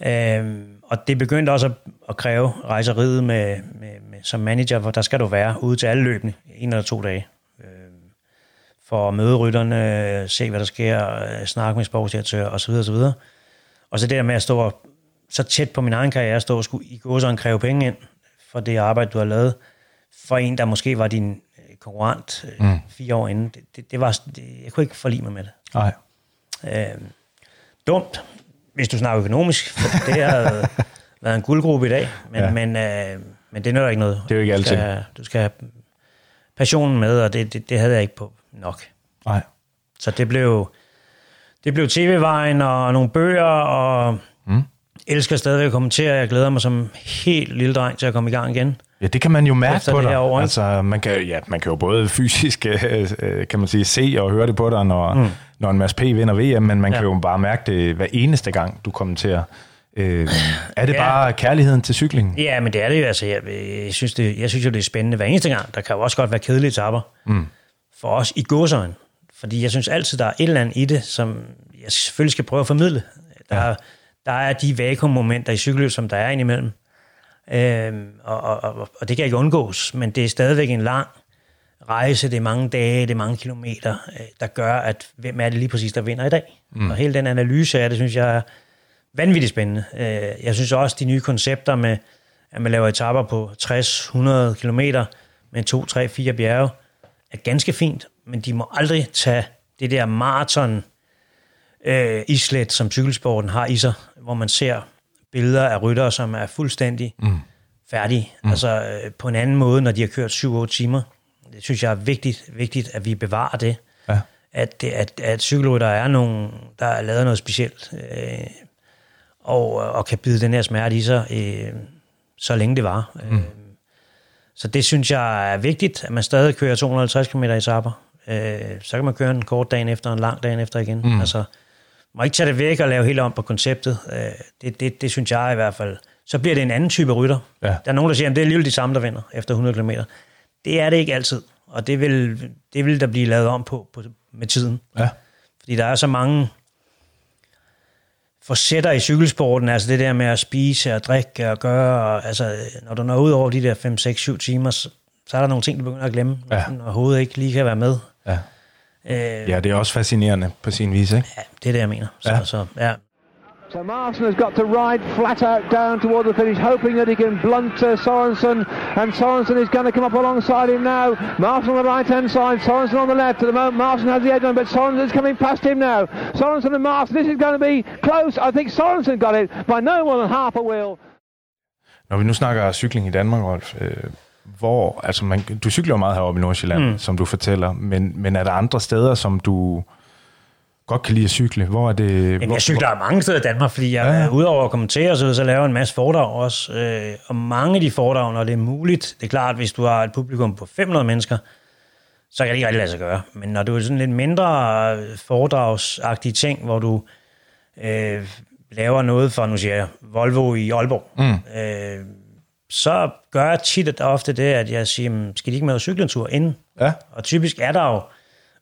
Øhm, og det begyndte også at, at kræve rejseriet med, med, med, som manager, hvor der skal du være ude til alle løbende, en eller to dage, øhm, for at møde rytterne, se hvad der sker, øh, snakke med sportsdirektør osv. osv. Og så det der med at stå så tæt på min egen karriere, stå og skulle i gå så kræve penge ind for det arbejde, du har lavet, for en, der måske var din øh, konkurrent øh, mm. fire år inden. Det, det, det var, det, jeg kunne ikke forlige mig med det. Nej. Øhm, dumt, hvis du snakker økonomisk, det har [LAUGHS] været en guldgruppe i dag, men, ja. men, øh, men det nytter ikke noget. Det er jo ikke altid. Du skal, du skal have passionen med, og det, det, det havde jeg ikke på nok. Nej. Så det blev, det blev tv-vejen og nogle bøger, og mm. Elsker stadigvæk at kommentere. Jeg glæder mig som helt lille dreng til at komme i gang igen. Ja, det kan man jo mærke på dig. År, altså, man kan, ja, man kan jo både fysisk øh, øh, kan man sige, se og høre det på dig, når, mm. når en masse P vinder VM, men man ja. kan jo bare mærke det hver eneste gang, du kommenterer. Øh, er det ja. bare kærligheden til cykling? Ja, men det er det jo. Altså, jeg, jeg, synes, det, jeg synes jo, det er spændende hver eneste gang. Der kan jo også godt være kedelige tapper. Mm. For os i gåsøjen. Fordi jeg synes altid, der er et eller andet i det, som jeg selvfølgelig skal prøve at formidle. Der, ja. Der er de vakuummomenter i cykelløb, som der er indimellem. Øhm, og, og, og det kan ikke undgås, men det er stadigvæk en lang rejse, det er mange dage, det er mange kilometer, øh, der gør, at hvem er det lige præcis, der vinder i dag? Mm. Og hele den analyse af det, synes jeg er vanvittigt spændende. Øh, jeg synes også, de nye koncepter med, at man laver etaper på 60-100 kilometer med to, tre, fire bjerge, er ganske fint, men de må aldrig tage det der maraton øh, islet, som cykelsporten har i sig, hvor man ser billeder af ryttere, som er fuldstændig mm. færdige. Mm. Altså øh, på en anden måde, når de har kørt 7-8 timer. Det synes jeg er vigtigt, vigtigt at vi bevarer det. Ja. At, det, at, at cykelrytter er nogen, der er lavet noget specielt, øh, og, og kan bide den her smerte i sig, øh, så længe det var. Mm. Øh, så det synes jeg er vigtigt, at man stadig kører 250 km i etapper. Øh, så kan man køre en kort dag efter, en lang dag efter igen. Mm. Altså, må ikke tage det væk og lave helt om på konceptet. Øh, det, det, det synes jeg i hvert fald. Så bliver det en anden type rytter. Ja. Der er nogen, der siger, at det er alligevel de samme, der vinder efter 100 km. Det er det ikke altid, og det vil, det vil der blive lavet om på, på med tiden. Ja. Fordi der er så mange forsætter i cykelsporten, altså det der med at spise og drikke og gøre, og, altså når du når ud over de der 5, 6, 7 timer, så, så er der nogle ting, du begynder at glemme, Ja. når hovedet ikke lige kan være med. Ja. Øh, ja, det er også fascinerende på sin vis, ikke? ja, det er det, jeg mener. Så, Ja. så, ja. So Martin has got to ride flat out down toward the finish, hoping that he can blunt uh, Sorensen. And Sorensen is going to come up alongside him now. Martin on the right hand side, Sorensen on the left. At the moment, Martin has the edge on, but Sorensen is coming past him now. Sorensen and Martin, this is going to be close. I think Sorensen got it by no more than half a wheel. Når vi nu snakker cykling i Danmark, Rolf, øh, hvor, altså man, du cykler jo meget heroppe i Nordsjælland, mm. som du fortæller, men, men er der andre steder, som du godt kan lide at cykle? Hvor er det... Jamen, hvor, jeg cykler mange steder i Danmark, fordi jeg Ja, udover at kommentere, så, så laver jeg en masse foredrag også. Øh, og mange af de foredrag, når det er muligt, det er klart, hvis du har et publikum på 500 mennesker, så kan det ikke rigtig lade sig gøre. Men når du er sådan lidt mindre foredragsagtige ting, hvor du øh, laver noget for, nu siger jeg, Volvo i Aalborg, mm. øh, så gør jeg tit og ofte det, at jeg siger, "Men skal de ikke med cykle en tur inden? Ja, Og typisk er der jo,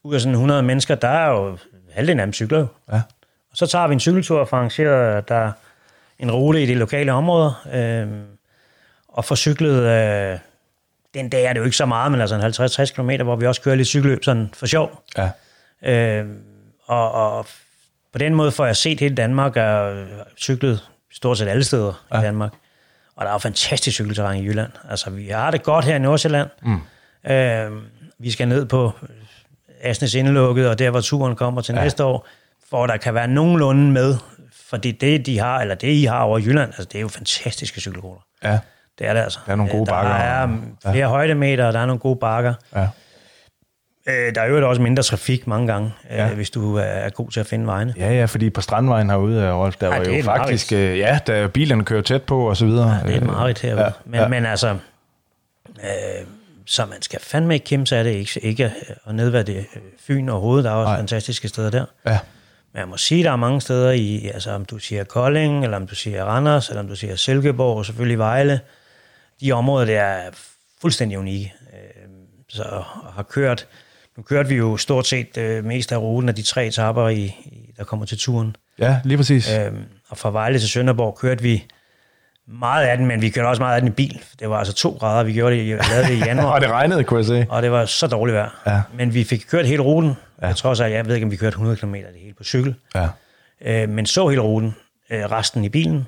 ud af sådan 100 mennesker, der er jo halvdelen af dem cykler jo. ja, Og så tager vi en cykeltur og arrangerer der en rute i de lokale områder, øh, og får cyklet, øh, den dag er det jo ikke så meget, men altså en 50-60 km, hvor vi også kører lidt cykelløb sådan for sjov. ja, Øh, og, og på den måde får jeg set hele Danmark og cyklet stort set alle steder ja. i Danmark. Og der er jo fantastisk cykelterræn i Jylland. Altså, vi har det godt her i Nordsjælland. Mm. Øh, vi skal ned på Asnes Indelukket, og der, hvor turen kommer til ja. næste år, for der kan være nogenlunde med. Fordi det, de har, eller det, I har over Jylland, altså, det er jo fantastiske cykelruter. ja, Det er det altså. Der er nogle gode der bakker. Der er flere ja. højdemeter, og der er nogle gode bakker. ja. Øh, der er jo også mindre trafik mange gange, ja. Ja. øh, hvis du er god til at finde vejene. Ja, ja, fordi på Strandvejen herude, øh, Rolf, der Ja, var er jo faktisk... Øh, ja, der bilerne kører tæt på og så videre. Ja, det er et mareridt herude. Ja, men, ja. men altså, øh, så man skal fandme ikke kæmpe sig af det, ikke, ikke at nedværdige øh, Fyn overhovedet. Der er også Nej. Fantastiske steder der. Ja, Men jeg må sige, der er mange steder i, altså om du siger Kolding, eller om du siger Randers, eller om du siger Silkeborg, og selvfølgelig Vejle. De områder, der er fuldstændig unikke. Øh, så har kørt, nu kørte vi jo stort set øh, mest af ruten af de tre etapper, i, i, der kommer til turen. ja lige præcis. Øhm, og fra Vejle til Sønderborg kørte vi meget af den, men vi kørte også meget af den i bil. Det var altså to grader, vi gjorde det, i- lavede det i januar, [LAUGHS] Og det regnede, kunne jeg se. og det var så dårligt vejr. Ja. Men vi fik kørt hele ruten. Ja. Jeg tror også, at jeg ved ikke, om vi kørte 100 km det hele på cykel. Ja, Øh, men så hele ruten, øh, resten i bilen.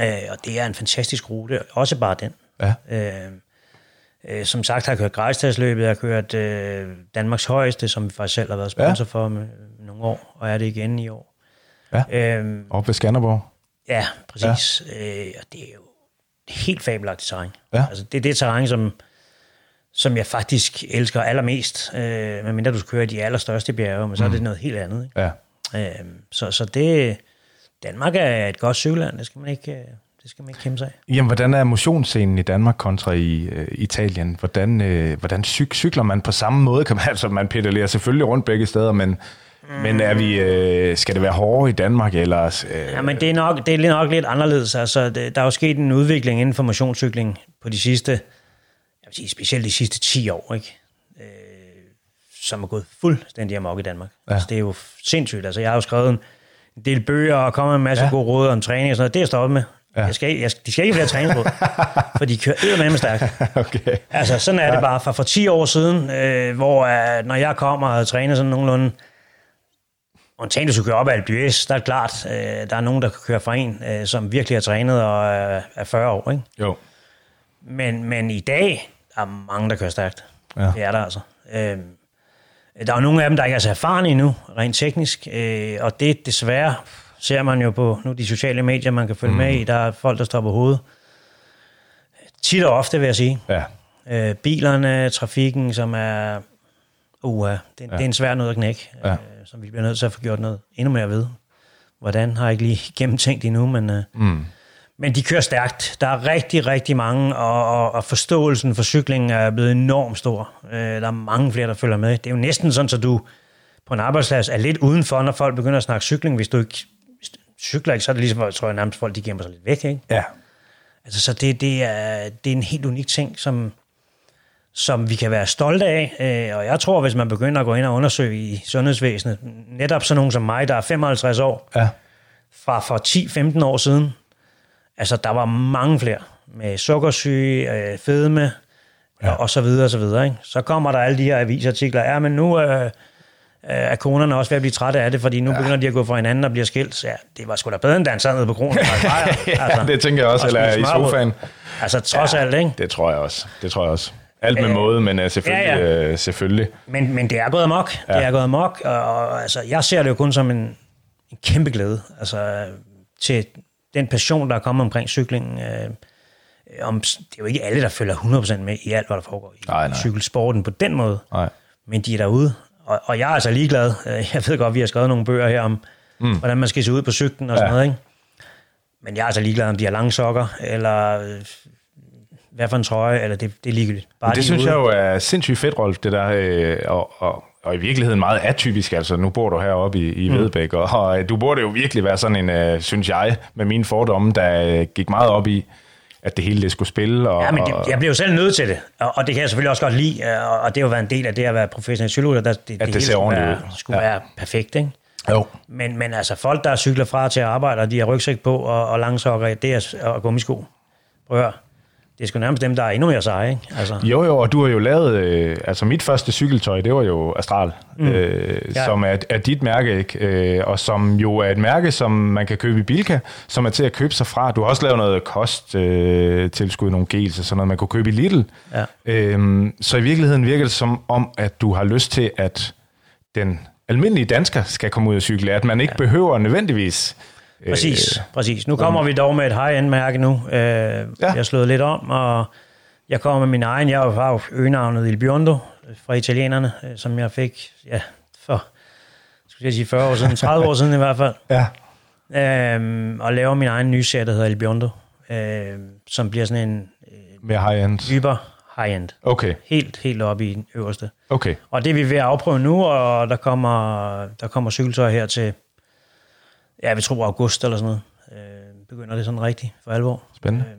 Øh, og det er en fantastisk rute, også bare den. ja, Øh, øh, som sagt har jeg kørt Grejstadsløbet, jeg har kørt øh, Danmarks højeste, som vi faktisk selv har været sponsor ja. for med, med nogle år, og er det igen i år. Ja. Øh, op ved Skanderborg. Ja, præcis. Ja. Øh, og det er jo helt fabelagtigt terræn. Ja. Altså, det er det terræn, som, som jeg faktisk elsker allermest. Øh, medmindre du skal køre de allerstørste bjerge, men så mm. er det noget helt andet. Ikke? Ja, Øh, så, så det... Danmark er et godt cykelland, det skal man ikke, øh, det skal man ikke kæmpe sig af. Jamen, hvordan er motionsscenen i Danmark kontra i øh, Italien? Hvordan, øh, hvordan cyk, cykler man på samme måde? Kan man, [LAUGHS] altså, man pedalerer selvfølgelig rundt begge steder, men, mm. men er vi, øh, skal det være hårdere i Danmark? Eller, øh, Ja, men det er nok, det er nok lidt anderledes. Altså, det, der er jo sket en udvikling inden for motionscykling på de sidste, jeg vil sige, specielt de sidste 10 år, ikke? Øh, som er gået fuldstændig amok i Danmark. Ja. Altså, det er jo sindssygt. Altså, jeg har jo skrevet en del bøger og kommet med en masse ja. gode råd om træning og sådan noget. Det er jeg stoppet med. Ja. Jeg skal, jeg, de skal ikke flere træningsråd, [LAUGHS] for de kører med stærkt. okay. Altså, sådan er ja. det bare fra for 10 år siden, øh, hvor øh, når jeg kommer og trænet sådan nogenlunde, undtagen du skal køre op ad d'Huez, der er klart, øh, der er nogen, der kan køre fra en, øh, som virkelig har trænet og er, er 40 år, ikke? Jo. Men, men i dag, der er mange, der kører stærkt. Ja. Det er der altså. Øh, der er jo nogle af dem, der ikke er så erfarne endnu, rent teknisk, øh, og det desværre ser man jo på nu de sociale medier, man kan følge mm. med i. Der er folk, der står på hovedet. Tit og ofte, vil jeg sige. Ja. Øh, bilerne, trafikken, som er... Uh, det, ja. det er en svær noget at knække, Ja. øh, som vi bliver nødt til at få gjort noget endnu mere ved. Hvordan har jeg ikke lige [LAUGHS] gennemtænkt endnu, men, øh, Mm. men de kører stærkt. Der er rigtig, rigtig mange, og, og, og forståelsen for cyklingen er blevet enormt stor. Øh, der er mange flere, der følger med. Det er jo næsten sådan, at du på en arbejdsplads er lidt udenfor, når folk begynder at snakke cykling. Hvis du ikke cykler ikke, så er det ligesom, tror jeg nærmest folk, de gemmer sig lidt væk, ikke? Ja. Altså, så det, det, er, det er en helt unik ting, som, som vi kan være stolte af. Øh, og jeg tror, hvis man begynder at gå ind og undersøge i sundhedsvæsenet, netop sådan nogen som mig, der er 55 år, Ja. fra for 10-15 år siden, altså der var mange flere med sukkersyge, øh, fedme, ja. og, og så videre og så videre. Ikke? Så kommer der alle de her avisartikler, ja, men nu øh, er konerne også ved at blive trætte af det, fordi nu ja. begynder de at gå fra hinanden og bliver skilt. Ja, det var sgu da bedre, end da han sad nede på kronen. [LAUGHS] ja, altså, det tænker jeg også, eller i sofaen. Altså trods ja, alt, ikke? Det tror jeg også. Det tror jeg også. Alt med øh, måde, men uh, selvfølgelig. Ja, ja. Uh, selvfølgelig. Men, men det er gået amok. Ja. Det er gået amok, og, og altså, jeg ser det jo kun som en, en kæmpe glæde. Altså, til den passion, der er kommet omkring cyklingen. Uh, om, det er jo ikke alle, der følger 100% med i alt, hvad der foregår i nej, nej. cykelsporten på den måde. Nej. Men de er derude. Og, og jeg er altså ligeglad. Jeg ved godt, vi har skrevet nogle bøger her om, mm. hvordan man skal se ud på cyklen og sådan ja. noget. Ikke? Men jeg er altså ligeglad, om de har lange sokker, eller hvad for en trøje, eller det, det er ligegyldigt. Bare det synes ude. jeg jo er sindssygt fedt, Rolf, det der, øh, og, og, og i virkeligheden meget atypisk, altså nu bor du heroppe i, i mm. Vedbæk, og, og du burde jo virkelig være sådan en, øh, synes jeg, med mine fordomme, der gik meget op i, at det hele det skulle spille. Og, ja, men det, jeg blev jo selv nødt til det, og, og det kan jeg selvfølgelig også godt lide, og, og det har jo været en del af det at være professionel cykelrytter, der det, det, det hele skulle, være, skulle ja. være perfekt, ikke? Jo. Men, men altså folk, der cykler fra til at arbejde, og de har rygsæk på og, og langsokker, det er, og gummisko. Prøv at høre det er sgu nærmest dem, der er endnu mere seje, ikke? Altså. Jo, jo, og du har jo lavet, øh, altså mit første cykeltøj, det var jo Astral, mm. øh, ja. som er, er dit mærke, ikke? Øh, og som jo er et mærke, som man kan købe i Bilka, som er til at købe sig fra. Du har også lavet noget kosttilskud, øh, nogle gels og sådan noget, man kunne købe i Lidl. Ja. Øh, så i virkeligheden virker det som om, at du har lyst til, at den almindelige dansker skal komme ud og cykle, at man ikke ja. behøver nødvendigvis Præcis, øh, præcis. Nu kommer vi dog med et high-end mærke nu. Øh, ja. Jeg har slået lidt om, og jeg kommer med min egen. Jeg har jo øgenavnet Il Biondo fra italienerne, øh, som jeg fik ja, for skal jeg sige 40 år siden, 30 år siden i hvert fald. [LAUGHS] Ja. Øh, og laver min egen nye serie, der hedder Il Biondo, øh, som bliver sådan en... Øh, Mere high-end? Hyper high-end. Okay. Helt, helt oppe i den øverste. Okay. Og det er vi ved at afprøve nu, og der kommer, der kommer cykeltøj her til ja, vi tror august eller sådan noget, øh, begynder det sådan rigtigt for alvor. Spændende. Øh,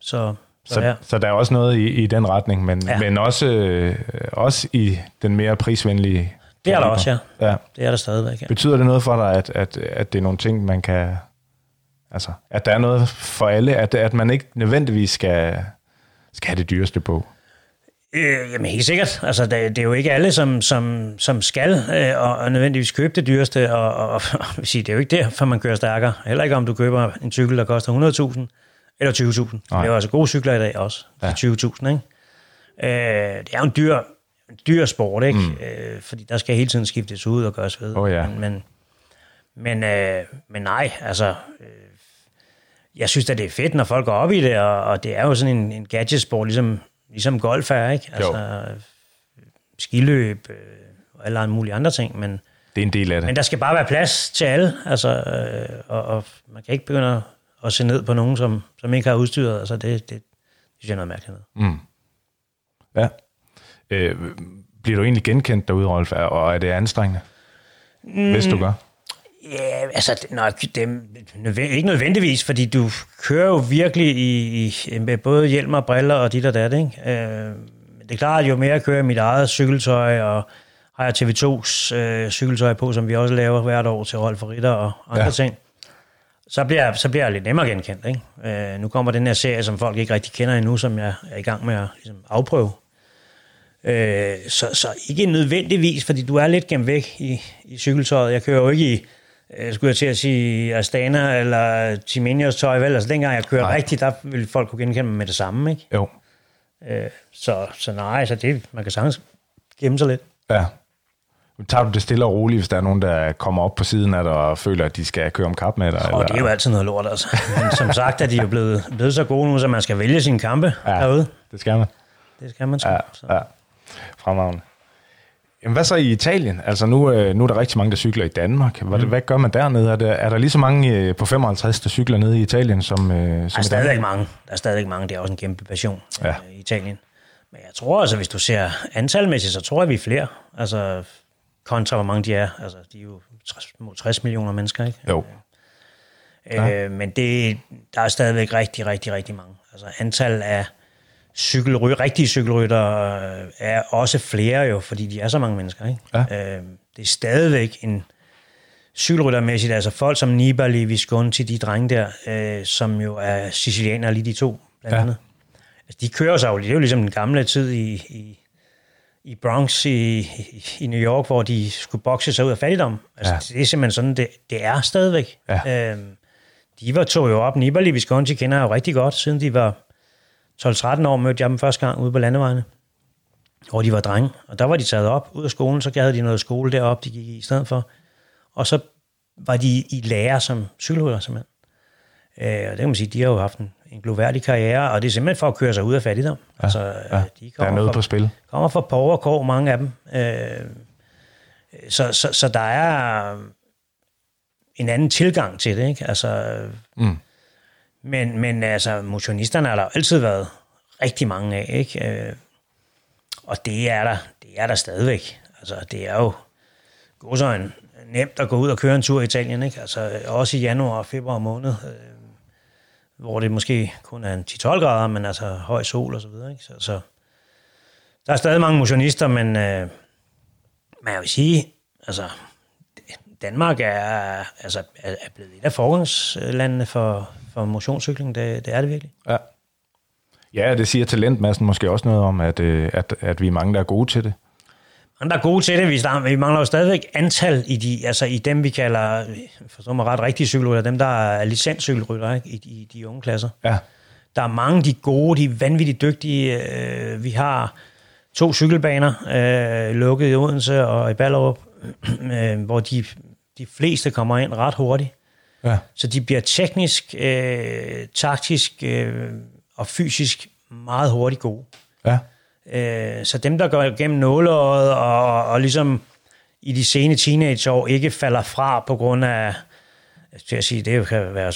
så, så, så, ja. så der er også noget i, i den retning, men, ja. men også, øh, også i den mere prisvenlige... Det er der også, ja. ja. Det er der stadigvæk, ja. Betyder det noget for dig, at, at, at det er nogle ting, man kan... Altså, at der er noget for alle, at, at man ikke nødvendigvis skal, skal have det dyreste på? Øh, jamen helt sikkert. Altså, det, det er jo ikke alle, som, som, som skal øh, og, og nødvendigvis købe det dyreste, og, og, og sige, det er jo ikke for man kører stærkere. Heller ikke om du køber en cykel, der koster 100.000 eller 20.000. Det er jo altså gode cykler i dag også, ja. 20.000. Ikke? Øh, det er jo en dyr, dyr sport, ikke? Mm. Øh, fordi der skal hele tiden skiftes ud og gøres ved. Oh, ja. Men, men, men, øh, men nej, altså... Øh, jeg synes at det er fedt, når folk går op i det, og, og det er jo sådan en, en gadgetsport, ligesom ligesom golf er, ikke? Altså, jo. skiløb øh, og alle mulige andre ting, men... Det er en del af det. Men der skal bare være plads til alle, altså, øh, og, og man kan ikke begynde at se ned på nogen, som, som ikke har udstyret, altså det, det, det synes jeg er noget mærkeligt. Mm. Ja. Øh, bliver du egentlig genkendt derude, Rolf, og er det anstrengende, mm. hvis du gør? Ja, altså, nej, det, ikke nødvendigvis, fordi du kører jo virkelig i, i, med både hjelm og briller og dit og dat, ikke? Øh, det er klart, at jo mere jeg kører mit eget cykeltøj, og har jeg TV2's øh, cykeltøj på, som vi også laver hvert år til Rolf og Ritter og andre ja. ting, så bliver, så bliver jeg lidt nemmere genkendt. Ikke? Øh, nu kommer den her serie, som folk ikke rigtig kender endnu, som jeg er i gang med at ligesom, afprøve. Øh, så, så ikke nødvendigvis, fordi du er lidt gemt væk i, i cykeltøjet. Jeg kører jo ikke i skulle jeg til at sige, Astana eller Timenios tøj, vel? Altså dengang jeg kørte nej. rigtigt, der ville folk kunne genkende mig med det samme, ikke? Jo. Øh, så, så nej, så det, man kan sagtens gemme sig lidt. Ja. Tager du det stille og roligt, hvis der er nogen, der kommer op på siden af dig og føler, at de skal køre om kap med dig? Og det er jo altid noget lort, altså. Men som sagt er de jo blevet, blevet så gode nu, så man skal vælge sine kampe ja, derude. det skal man. Det skal man så. Ja, ja. Fremragende. Jamen, hvad så i Italien? Altså nu, øh, nu er der rigtig mange, der cykler i Danmark. Hvad, mm. hvad gør man dernede? Er der, er der lige så mange øh, på 55, der cykler nede i Italien, som, øh, som der er stadigvæk mange. Der er stadigvæk mange. Det er også en kæmpe passion ja. i Italien. Men jeg tror altså, hvis du ser antalmæssigt, så tror jeg, vi er flere. Altså kontra, hvor mange de er. Altså, de er jo 60, 60 millioner mennesker, ikke? Jo. Øh, Men det, der er stadigvæk rigtig, rigtig, rigtig mange. Altså antal af cykelry, rigtige cykelrytter øh, er også flere jo, fordi de er så mange mennesker. Ikke? Ja. Øh, det er stadigvæk en cykelryttermæssigt, altså folk som Nibali, Visconti, de drenge der, øh, som jo er sicilianere lige de to, blandt ja. andet, altså, de kører sig jo, det er jo ligesom den gamle tid i, i, i Bronx i, i, New York, hvor de skulle bokse sig ud af fattigdom. Altså, Ja. Det er simpelthen sådan, det, det er stadigvæk. Ja. Øhm, de var tog jo op. Nibali Visconti kender jeg jo rigtig godt, siden de var 12-13 år, mødte jeg dem første gang ude på landevejene, hvor de var drenge. Og der var de taget op ud af skolen, så havde de noget skole deroppe, de gik i i stedet for. Og så var de i lære som cykelrytter, simpelthen. Øh, og det kan man sige, de har jo haft en, en gloværdig karriere, og det er simpelthen for at køre sig ud af fattigdom. Ja, altså, ja. de Der er noget fra, på spil. kommer fra Borg og Kår, mange af dem. Øh, så, så, så der er en anden tilgang til det, ikke? Altså, Mm men, men altså, motionisterne har der altid været rigtig mange af, ikke? Øh, og det er der, det er der stadigvæk. Altså, det er jo godsøjne nemt at gå ud og køre en tur i Italien, ikke? Altså, også i januar og februar måned, øh, hvor det måske kun er en 10-12 grader, men altså høj sol og så videre, ikke? Så, så der er stadig mange motionister, men, øh, men jeg vil sige, altså, Danmark er, altså, er er blevet et af forgangslandene for, for motionscykling. Det, det er det virkelig. Ja. Ja, det siger talentmassen måske også noget om, at, øh, at, at vi er mange, der er gode til det. Men der er gode til det. Vi, starter, vi mangler jo stadigvæk antal i, de, altså i dem, vi kalder, forstår mig ret, rigtige cykelrytter, dem, der er licenscykelrytter ikke? I, I de unge klasser. Ja. Der er mange, de gode, de vanvittigt dygtige. Øh, vi har to cykelbaner, øh, lukket i Odense og i Ballerup, [CLEARS THROAT] øh, hvor de, de fleste kommer ind ret hurtigt. Ja. Så de bliver teknisk, øh, taktisk øh, og fysisk meget hurtigt gode. Ja. Øh, så dem, der går igennem nåleøjet og, og ligesom i de sene teenageår ikke falder fra på grund af, til at sige, det kan være,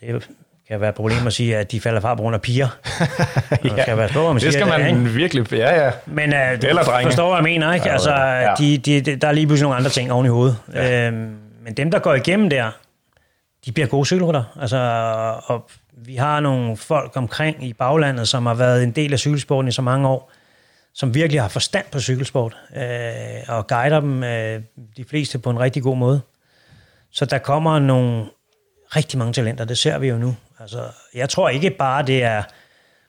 det kan være et problem at sige, at de falder fra på grund af piger. [LAUGHS] ja, skal være på, man Det skal man ikke? virkelig... Ja, ja. Men uh, du Eller drenge. forstår, hvad jeg mener, ikke? Altså, Ja. de, de, de, der er lige pludselig nogle andre ting oven i hovedet. Ja. Øhm, men dem, der går igennem der, de bliver gode cykelrytter. Altså, og vi har nogle folk omkring i baglandet, som har været en del af cykelsporten i så mange år, som virkelig har forstand på cykelsport, øh, og guider dem, øh, de fleste, på en rigtig god måde. Så der kommer nogle rigtig mange talenter, det ser vi jo nu. Altså, jeg tror ikke bare, det er...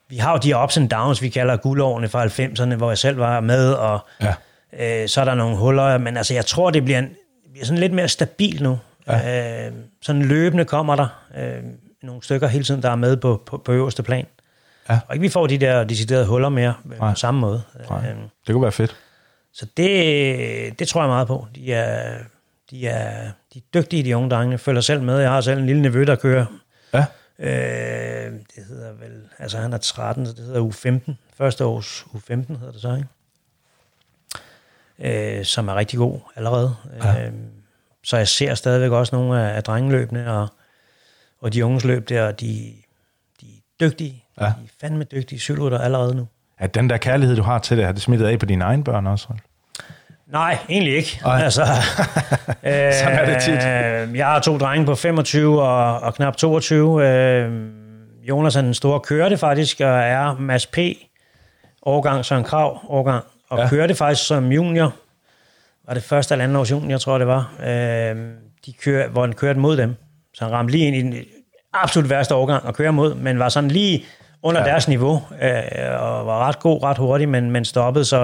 Vi har jo de ups and downs, vi kalder guldårene fra 90'erne, hvor jeg selv var med, og Ja. øh, så er der nogle huller, men altså, jeg tror, det bliver, en, det bliver sådan lidt mere stabilt nu. Ja. Øh, sådan løbende kommer der øh, nogle stykker hele tiden, der er med på, på, på øverste plan. Ja. Og ikke vi får de der deciderede huller mere øh, Nej. på samme måde. Nej. Øh, Det kunne være fedt. så det, det tror jeg meget på. De er, de er, de er dygtige, de unge drenge. Jeg følger selv med. Jeg har selv en lille nevø, der kører. Ja. Øh, det hedder vel, altså han er 13, så det hedder U15. Første års U15 hedder det så, ikke? Øh, som er rigtig god allerede. Ja. Øh, så jeg ser stadigvæk også nogle af, af drengeløbene og, og de unges løb der, de, de er dygtige. Ja. De er fandme dygtige cykelrytter allerede nu. At den der kærlighed, du har til det, har det smittet af på dine egne børn også? Nej, egentlig ikke. Nej. Altså, [LAUGHS] øh, Sådan er det tit. Jeg har to drenge på 25 og, og knap 22. Øh, Jonas er den store kørte faktisk, og er Mads P. Årgang Søren Krav årgang, og ja. kørte faktisk som junior. Var det første eller andet års junior, tror jeg det var. Øh, de kører, hvor han kørte mod dem. Så han ramte lige ind i den absolut værste årgang at køre mod, men var sådan lige under Ja. deres niveau, øh, og var ret god, ret hurtig, men, men stoppede så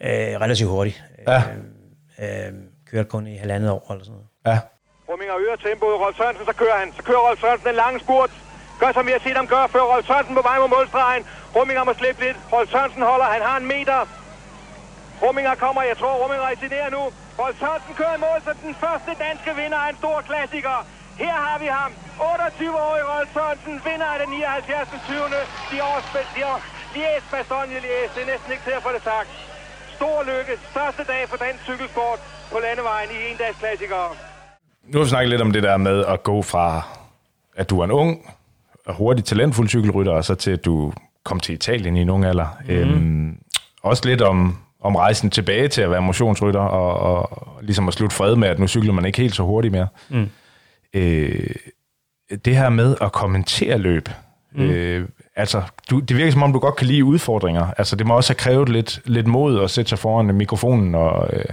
øh, relativt hurtigt. Ja. Øh, øh, kørte kun i halvandet år eller sådan noget. Ja. Rumminger øger tempoet. Rolf Sørensen, så kører han. Så kører Rolf Sørensen en lang spurt. Gør som vi har set ham gøre før. Rolf Sørensen på vej mod målstregen. Rumminger må slippe lidt. Rolf Sørensen holder. Han har en meter. Rumminger kommer. Jeg tror, Rumminger resignerer nu. Rolf Sørensen kører i mål som den første danske vinder af en stor klassiker. Her har vi ham. 28-årig Rolf Sørensen vinder af den 79. 20. De års Lies, Bastogne Lies. Det er næsten ikke til at få det sagt. Stor lykke. Største dag for dansk cykelsport på landevejen i en dags klassikere. Nu har vi snakket lidt om det der med at gå fra, at du er en ung og hurtig talentfuld cykelrytter, og så til at du kom til Italien i en ung alder. Mm. Øhm, også lidt om, om rejsen tilbage til at være motionsrytter, og, og, ligesom at slutte fred med, at nu cykler man ikke helt så hurtigt mere. Mm. Øh, det her med at kommentere løb, mm. øh, altså, du, det virker som om, du godt kan lide udfordringer. Altså, det må også have krævet lidt, lidt mod at sætte sig foran mikrofonen og, øh,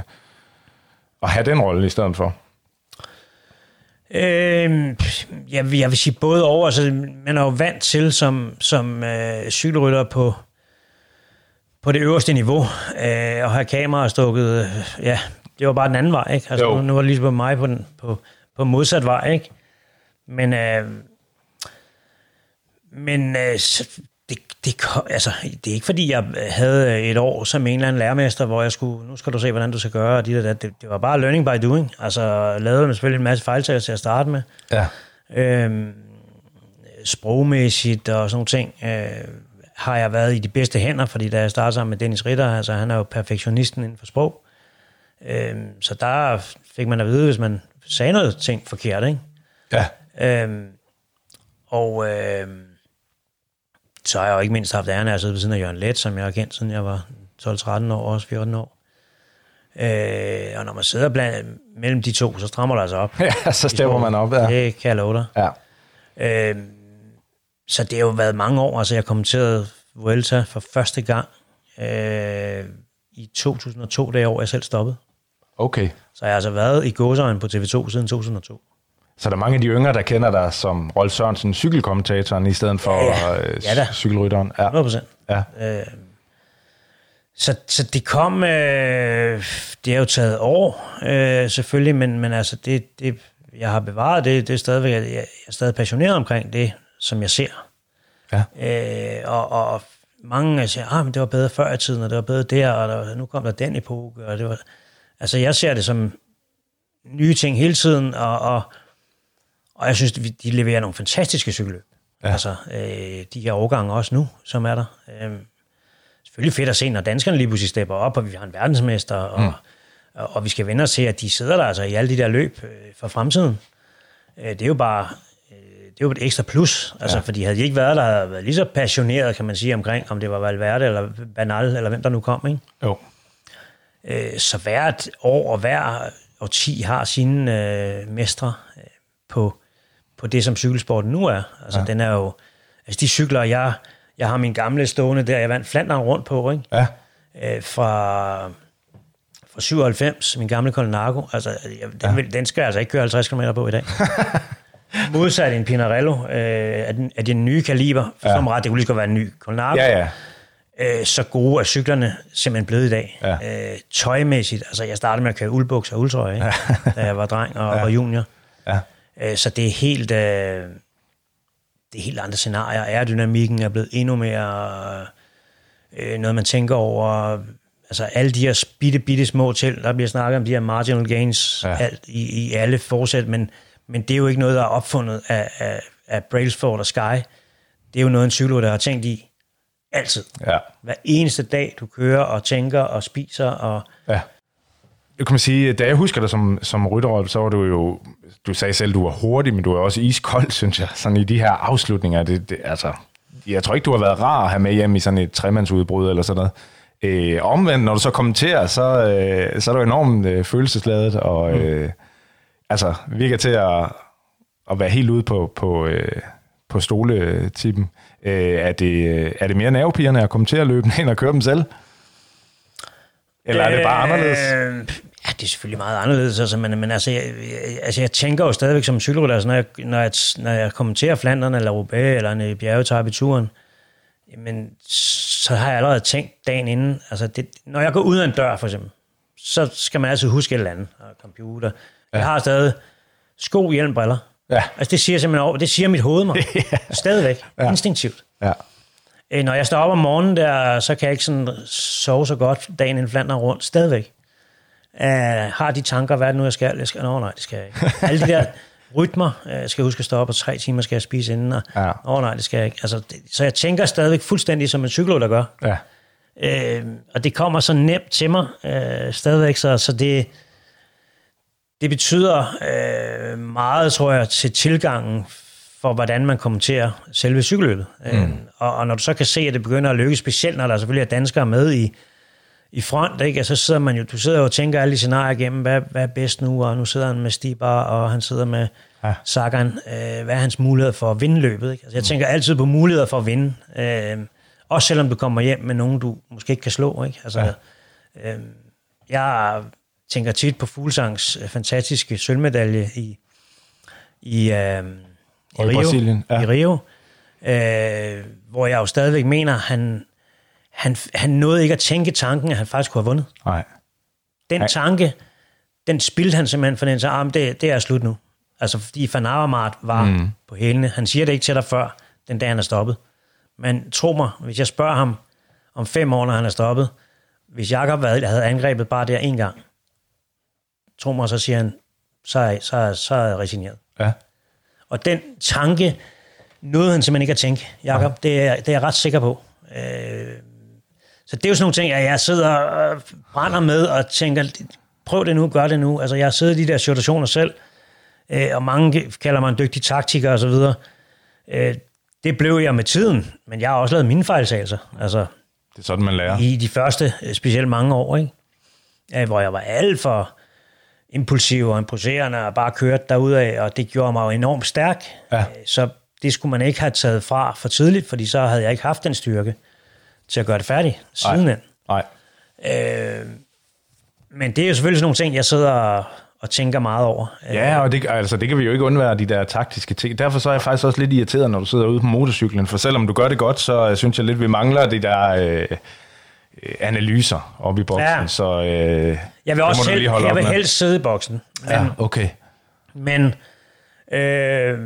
og have den rolle i stedet for. Øh, jeg, jeg vil sige både over. Altså, man er jo vant til som, som øh, cykelrytter på, på det øverste niveau øh, og have kameraer stukket. Øh, ja, det var bare den anden vej. Ikke? Altså, nu, nu var det ligesom mig på, den, på, på modsat vej. Ikke? Men, øh, men øh, det, det, altså, det er ikke fordi, jeg havde et år som en eller anden lærermester, hvor jeg skulle, nu skal du se, hvordan du skal gøre, og det, det, det var bare learning by doing. Altså, lavede man selvfølgelig en masse fejltager til at starte med. Ja. Øhm, sprogmæssigt og sådan nogle ting, øh, har jeg været i de bedste hænder, fordi da jeg startede sammen med Dennis Ritter, altså han er jo perfektionisten inden for sprog. Øhm, så der fik man at vide, hvis man sagde noget ting forkert, ikke? Ja. Øhm, og øh, så har jeg jo ikke mindst haft æren af at sidde ved siden af Jørgen Let, som jeg har kendt, siden jeg var 12-13 år, også 14 år. Øh, og når man sidder blandt, mellem de to, så strammer der altså op. [LAUGHS] Ja, så stemmer man op, ja. Det kan jeg love dig. Ja. Øh, så det har jo været mange år. Altså, jeg kommenterede Vuelta for første gang øh, i 2002, det år, jeg selv stoppede. Okay. Så jeg har altså været i gåsøjne på TV2 siden 2002. Så der er mange af de yngre, der kender dig som Rolf Sørensen, cykelkommentatoren, i stedet for Ja, ja. øh, Ja da. cykelrytteren. Ja. 100 procent. Ja. Øh, så, så det kom, øh, det har jo taget år, øh, selvfølgelig, men, men altså det, det, jeg har bevaret det, det er stadigvæk, jeg, jeg er stadig passioneret omkring det, som jeg ser. Ja. Øh, og, og mange siger, ah, men det var bedre før i tiden, og det var bedre der, og der, nu kom der den epoke, og det var, altså jeg ser det som nye ting hele tiden, og, og, og jeg synes, de leverer nogle fantastiske cykelløb. Ja. Altså, øh, de her årgange også nu, som er der. Øh, selvfølgelig fedt at se, når danskerne lige pludselig stepper op, og vi har en verdensmester, og, mm. og, og vi skal vende os til, at de sidder der altså i alle de der løb øh, for fremtiden. Øh, det er jo bare det er jo et ekstra plus, altså, ja. fordi havde de ikke været der, havde været lige så passioneret, kan man sige, omkring, om det var Valverde eller Banal, eller hvem der nu kom, ikke? Jo. Øh, så hvert år og hver årti har sine øh, mestre øh, på, på det, som cykelsporten nu er. Altså, ja. den er jo... Altså, de cykler, jeg, jeg har min gamle stående der, jeg vandt Flandern rundt på, ikke? Ja. Øh, fra, fra 97, min gamle Colnago. Altså, den, ja. den skal jeg altså ikke køre 50 km på i dag. [LAUGHS] Modsat en Pinarello øh, af, den, af den nye kaliber, ja. som ret, det kunne lige godt være en ny Colnago Ja, ja. øh, så gode er cyklerne simpelthen blevet i dag. Ja. Øh, tøjmæssigt, altså jeg startede med at køre uldbukser og uldtrøje, ikke? da jeg var dreng og, ja. og junior. Ja. Øh, så det er helt... Øh, det er helt andre scenarier. Aerodynamikken er blevet endnu mere øh, noget, man tænker over. Altså alle de her bitte, bitte små til, der bliver snakket om de her marginal gains Ja. ja. alt, i, i alle forsæt, men, men det er jo ikke noget, der er opfundet af, af, af Brailsford og Sky. Det er jo noget, en cykelrytter der har tænkt i altid. Ja. Hver eneste dag, du kører og tænker og spiser. Og, Ja. Det kan man sige, da jeg husker dig som, som rytterrolle, så var du jo, du sagde selv, du var hurtig, men du var også iskold, [LAUGHS] synes jeg, sådan i de her afslutninger. Det, det, altså, jeg tror ikke, du har været rar at have med hjem i sådan et tremandsudbrud eller sådan noget. Øh, omvendt, når du så kommenterer, så, øh, så er du enormt øh, følelsesladet, og øh, altså, virker til at, at være helt ude på, på, øh, på stoletippen. Øh, er, det, er det mere nervepirrende at kommentere løbende, [LAUGHS] end at køre dem selv? Eller er det bare anderledes? Øh, ja, det er selvfølgelig meget anderledes, altså, men, men altså, jeg, jeg, altså, jeg tænker jo stadigvæk som cykelrytter, altså, når, jeg, når, jeg, når jeg kommenterer Flandern eller Roubaix eller en bjergetap i turen, jamen, så har jeg allerede tænkt dagen inden, altså det, når jeg går ud af en dør for eksempel, så skal man altid huske et eller andet, og computer. Ja. Jeg har stadig sko, hjelm, briller. Ja. Altså det siger simpelthen over, det siger mit hoved mig. [LAUGHS] Stadigvæk, ja. instinktivt. Ja. Øh, Når jeg står op om morgenen der, så kan jeg ikke sådan sove så godt dagen inden Flandern rundt. Stadigvæk. Uh, har de tanker, hvad er det nu, jeg skal? Jeg skal Nå, nej, det skal jeg ikke. Alle de der [LAUGHS] rytmer, uh, jeg skal huske at stå op, og tre timer skal jeg spise inden, og Ja. Nå, nej, det skal jeg ikke. Altså, det, så jeg tænker stadigvæk fuldstændig som en cykelrytter gør. Ja. Øh, og det kommer så nemt til mig øh, stadigvæk, så, så det, det betyder øh, meget, tror jeg, til tilgangen for, hvordan man kommenterer selve cykelløbet. Mm. Øh, og, og når du så kan se, at det begynder at lykkes, specielt når der selvfølgelig er danskere med i, i front, ikke? Altså, så sidder man jo, du sidder jo og tænker alle de scenarier igennem, hvad, hvad er bedst nu, og nu sidder han med Stibar, og han sidder med Ja. ja. Sagan, øh, hvad er hans mulighed for at vinde løbet? Ikke? Altså, jeg tænker altid på muligheder for at vinde, øh, også selvom du kommer hjem med nogen, du måske ikke kan slå. Ikke? Altså, ja. øh, jeg tænker tit på Fuglsangs øh, fantastiske sølvmedalje i, i, øh, i Rio. Brasilien, ja. I Rio øh, hvor jeg jo stadigvæk mener, han, han, han nåede ikke at tænke tanken, at han faktisk kunne have vundet. Nej. Den Nej. tanke, den spildte han simpelthen, for den sagde, ah, det, det er slut nu. Altså, fordi Van Avermaet var mm. på hælene. Han siger det ikke til dig før, den dag han er stoppet. Men tro mig, hvis jeg spørger ham om fem år, når han er stoppet, hvis Jakob havde angrebet bare der en gang, tro mig, så siger han, så er, så er, så er jeg resigneret. Ja. Og den tanke nåede han simpelthen ikke at tænke, Jakob. Det er, det er jeg ret sikker på. Øh, så det er jo sådan nogle ting, at jeg sidder og brænder med og tænker, prøv det nu, gør det nu. Altså, jeg har siddet i de der situationer selv, øh, og mange kalder mig en dygtig taktiker og så videre. Øh, det blev jeg med tiden, men jeg har også lavet mine fejlsagelser. Altså, Det er sådan, man lærer. i de første, øh, specielt mange år, ikke? Øh, hvor jeg var alt for impulsiv og imposerende og bare kørte derudad, og det gjorde mig jo enormt stærk. Ja. Øh, Så det skulle man ikke have taget fra for tidligt, fordi så havde jeg ikke haft den styrke til at gøre det færdigt sidenhen. Nej. Øh, men det er jo selvfølgelig sådan nogle ting, jeg sidder og, og tænker meget over. Øh, Ja, og det, altså, det kan vi jo ikke undvære, de der taktiske ting. Derfor så er jeg faktisk også lidt irriteret, når du sidder ude på motorcyklen, for selvom du gør det godt, så øh, synes jeg lidt, vi mangler de der øh, analyser oppe i boksen. Ja. Så øh, jeg vil også selv, jeg vil helst sidde i boksen. Men, Ja, okay. Men øh,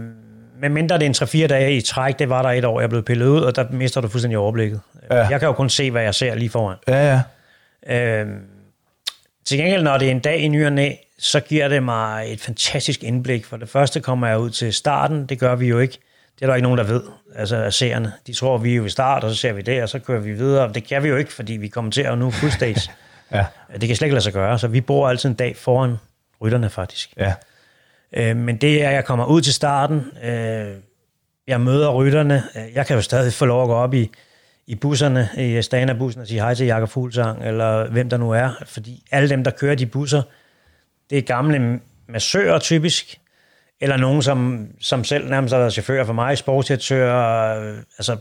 med mindre det er en 3-4 dage i træk, det var der et år, jeg blev pillet ud, og der mister du fuldstændig overblikket. Ja. Ja. Jeg kan jo kun se, hvad jeg ser lige foran. Ja, ja. Øh, til gengæld, når det er en dag i ny og næ, så giver det mig et fantastisk indblik. For det første kommer jeg ud til starten, det gør vi jo ikke. Det er der ikke nogen, der ved, altså af seerne. De tror, vi er jo i start, og så ser vi det, og så kører vi videre. Det kan vi jo ikke, fordi vi kommenterer jo nu full stage. Ja, det kan slet ikke lade sig gøre, så vi bor altid en dag foran rytterne faktisk. ja. Øh, men det er, at jeg kommer ud til starten, øh, jeg møder rytterne, øh, jeg kan jo stadig få lov at gå op i, i busserne, i Stana-bussen og sige hej til Jakob Fuglsang, eller hvem der nu er, fordi alle dem, der kører de busser, det er gamle massører typisk, eller nogen, som, som selv nærmest har været chauffører for mig, sportsdirektører, altså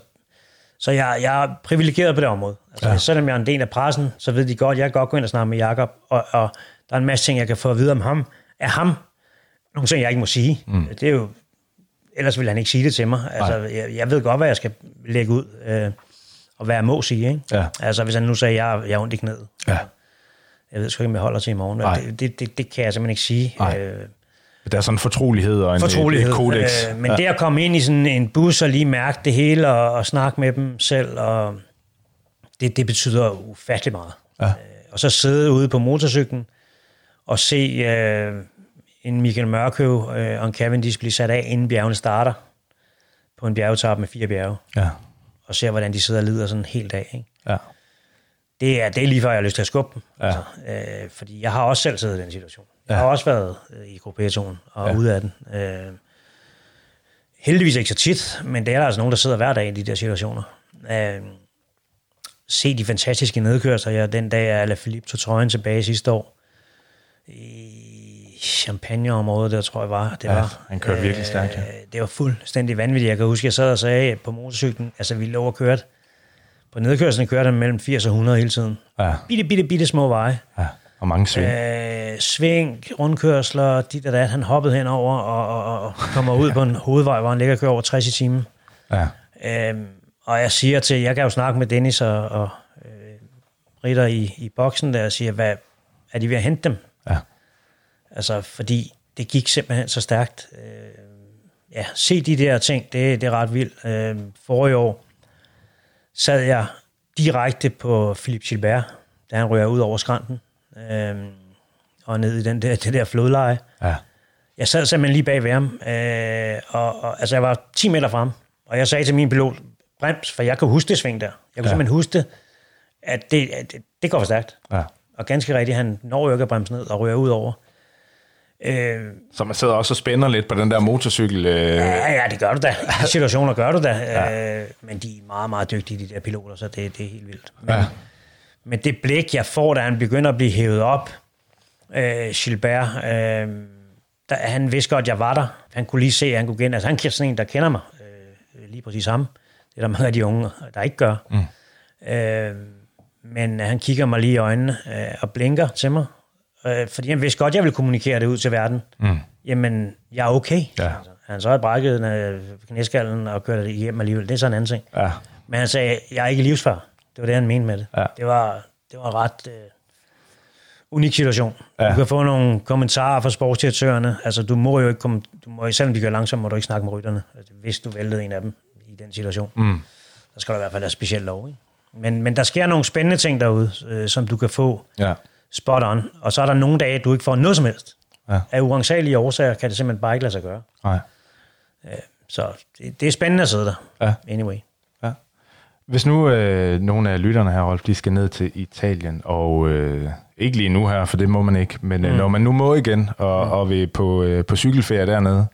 så jeg, jeg er privilegeret på det område. Altså, Ja. Selvom jeg er en del af pressen, så ved de godt, at jeg kan godt gå ind og snakke med Jakob, og, og der er en masse ting, jeg kan få at vide om ham. Af ham, nogle ting, jeg ikke må sige. Mm. Det er jo, ellers vil han ikke sige det til mig. Altså, jeg, jeg ved godt, hvad jeg skal lægge ud, øh, og hvad jeg må sige. Ikke? Ja. Altså, hvis han nu sagde, at jeg, jeg er ondt i knæet. ja. Jeg ved sgu ikke, om jeg holder til i morgen. Det, det, det, det kan jeg simpelthen ikke sige. Nej. Øh, Der er sådan en fortrolighed og en, fortrolighed. et, kodex. Øh, men ja. det at komme ind i sådan en bus og lige mærke det hele og, og snakke med dem selv, og det, det betyder ufattelig meget. Ja. Øh, og så sidde ude på motorcyklen og se øh, en Michael Mørkøv øh, og en Cavendish blive sat af, inden bjergene starter på en bjergetap med fire bjerge, Ja, og se, hvordan de sidder og lider sådan en hel dag. Ikke? ja. Det er, det er lige før, jeg har lyst til at skubbe dem. Ja. Altså, øh, fordi jeg har også selv siddet i den situation. Jeg Ja. har også været øh, i gruppetonen og Ja. ja. ude af den. Øh, heldigvis ikke så tit, men det er der altså nogen, der sidder hver dag i de der situationer. Øh, se de fantastiske nedkørsler. Jeg, den dag, at Alaphilippe tog trøjen tilbage sidste år, i Champagne-området, der tror jeg var. Det Ja, var han kørte virkelig stærkt, ja. Øh, Det var fuldstændig vanvittigt. Jeg kan huske, jeg sad og sagde på motorcyklen, altså vi lå og kørte, på nedkørslen kørte han mellem 80 og 100 hele tiden. Ja, Bitte, bitte, bitte små veje. ja. Og mange sving. Øh, sving, rundkørsler, dit og dat. Han hoppede henover og, og, og kommer ud på en hovedvej, hvor han ligger og kører over 60 i timen. Ja, Øhm, og jeg siger til, jeg kan jo snakke med Dennis og, og øh, Ritter i, i boksen der, og siger, hvad, er de ved at hente dem? ja. Altså, fordi det gik simpelthen så stærkt. Øh, ja, se de der ting, det, det er ret vildt. Øh, forrige år sad jeg direkte på Philip Gilbert, da han rører ud over skrænten, øh, og ned i den der, [LAUGHS] det der flodleje. ja. Jeg sad simpelthen lige bag ved ham, øh, og, og altså jeg var 10 meter frem, og jeg sagde til min pilot, brems, for jeg kan huske det sving der. Jeg kunne Ja. simpelthen huske det, at det, at det, det går for stærkt. ja. Og ganske rigtigt, han når jo ikke at bremse ned og rører ud over. Øh, Så man sidder også og spænder lidt på den der motorcykel. Øh, Ja, ja, det gør du da. I [LAUGHS] situationer gør du da. Ja. Øh, men de er meget, meget dygtige, de der piloter, så det, det er helt vildt. Men, Ja. Men det blik, jeg får, da han begynder at blive hævet op, øh, Gilbert, øh, der, han vidste godt, at jeg var der. Han kunne lige se, at han kunne gen. Altså, han er sådan en, der kender mig. Øh, lige præcis ham. Det er der mange af de unge, der ikke gør. Mm. Øh, men han kigger mig lige i øjnene øh, og blinker til mig. Øh, fordi han vidste godt, at jeg ville kommunikere det ud til verden. Mm. jamen, jeg er okay. Ja. Altså, han så har brækket øh, knæskallen og kørt det hjem alligevel. Det er sådan en anden ting. Ja. Men han sagde, jeg er ikke livsfar. Det var det, han mente med det. Ja. Det, var, det var en ret øh, unik situation. Ja. Du kan få nogle kommentarer fra sportsdirektørerne. Altså, du må jo ikke komme, du må, selvom de gør langsomt, må du ikke snakke med rytterne. Altså, hvis du væltede en af dem i den situation, mm. så skal der i hvert fald have speciel lov. Ikke? Men, men der sker nogle spændende ting derude, øh, som du kan få Ja. spot on. Og så er der nogle dage, du ikke får noget som helst. Ja. Af uansagelige årsager kan det simpelthen bare ikke lade sig gøre. Nej. Så det, det er spændende at sidde der. Ja. Anyway. Hvis nu øh, nogle af lytterne her, Rolf, de skal ned til Italien, og øh, ikke lige nu her, for det må man ikke, men øh, når man nu må igen, og, mm. og vi på, øh, på cykelferie dernede,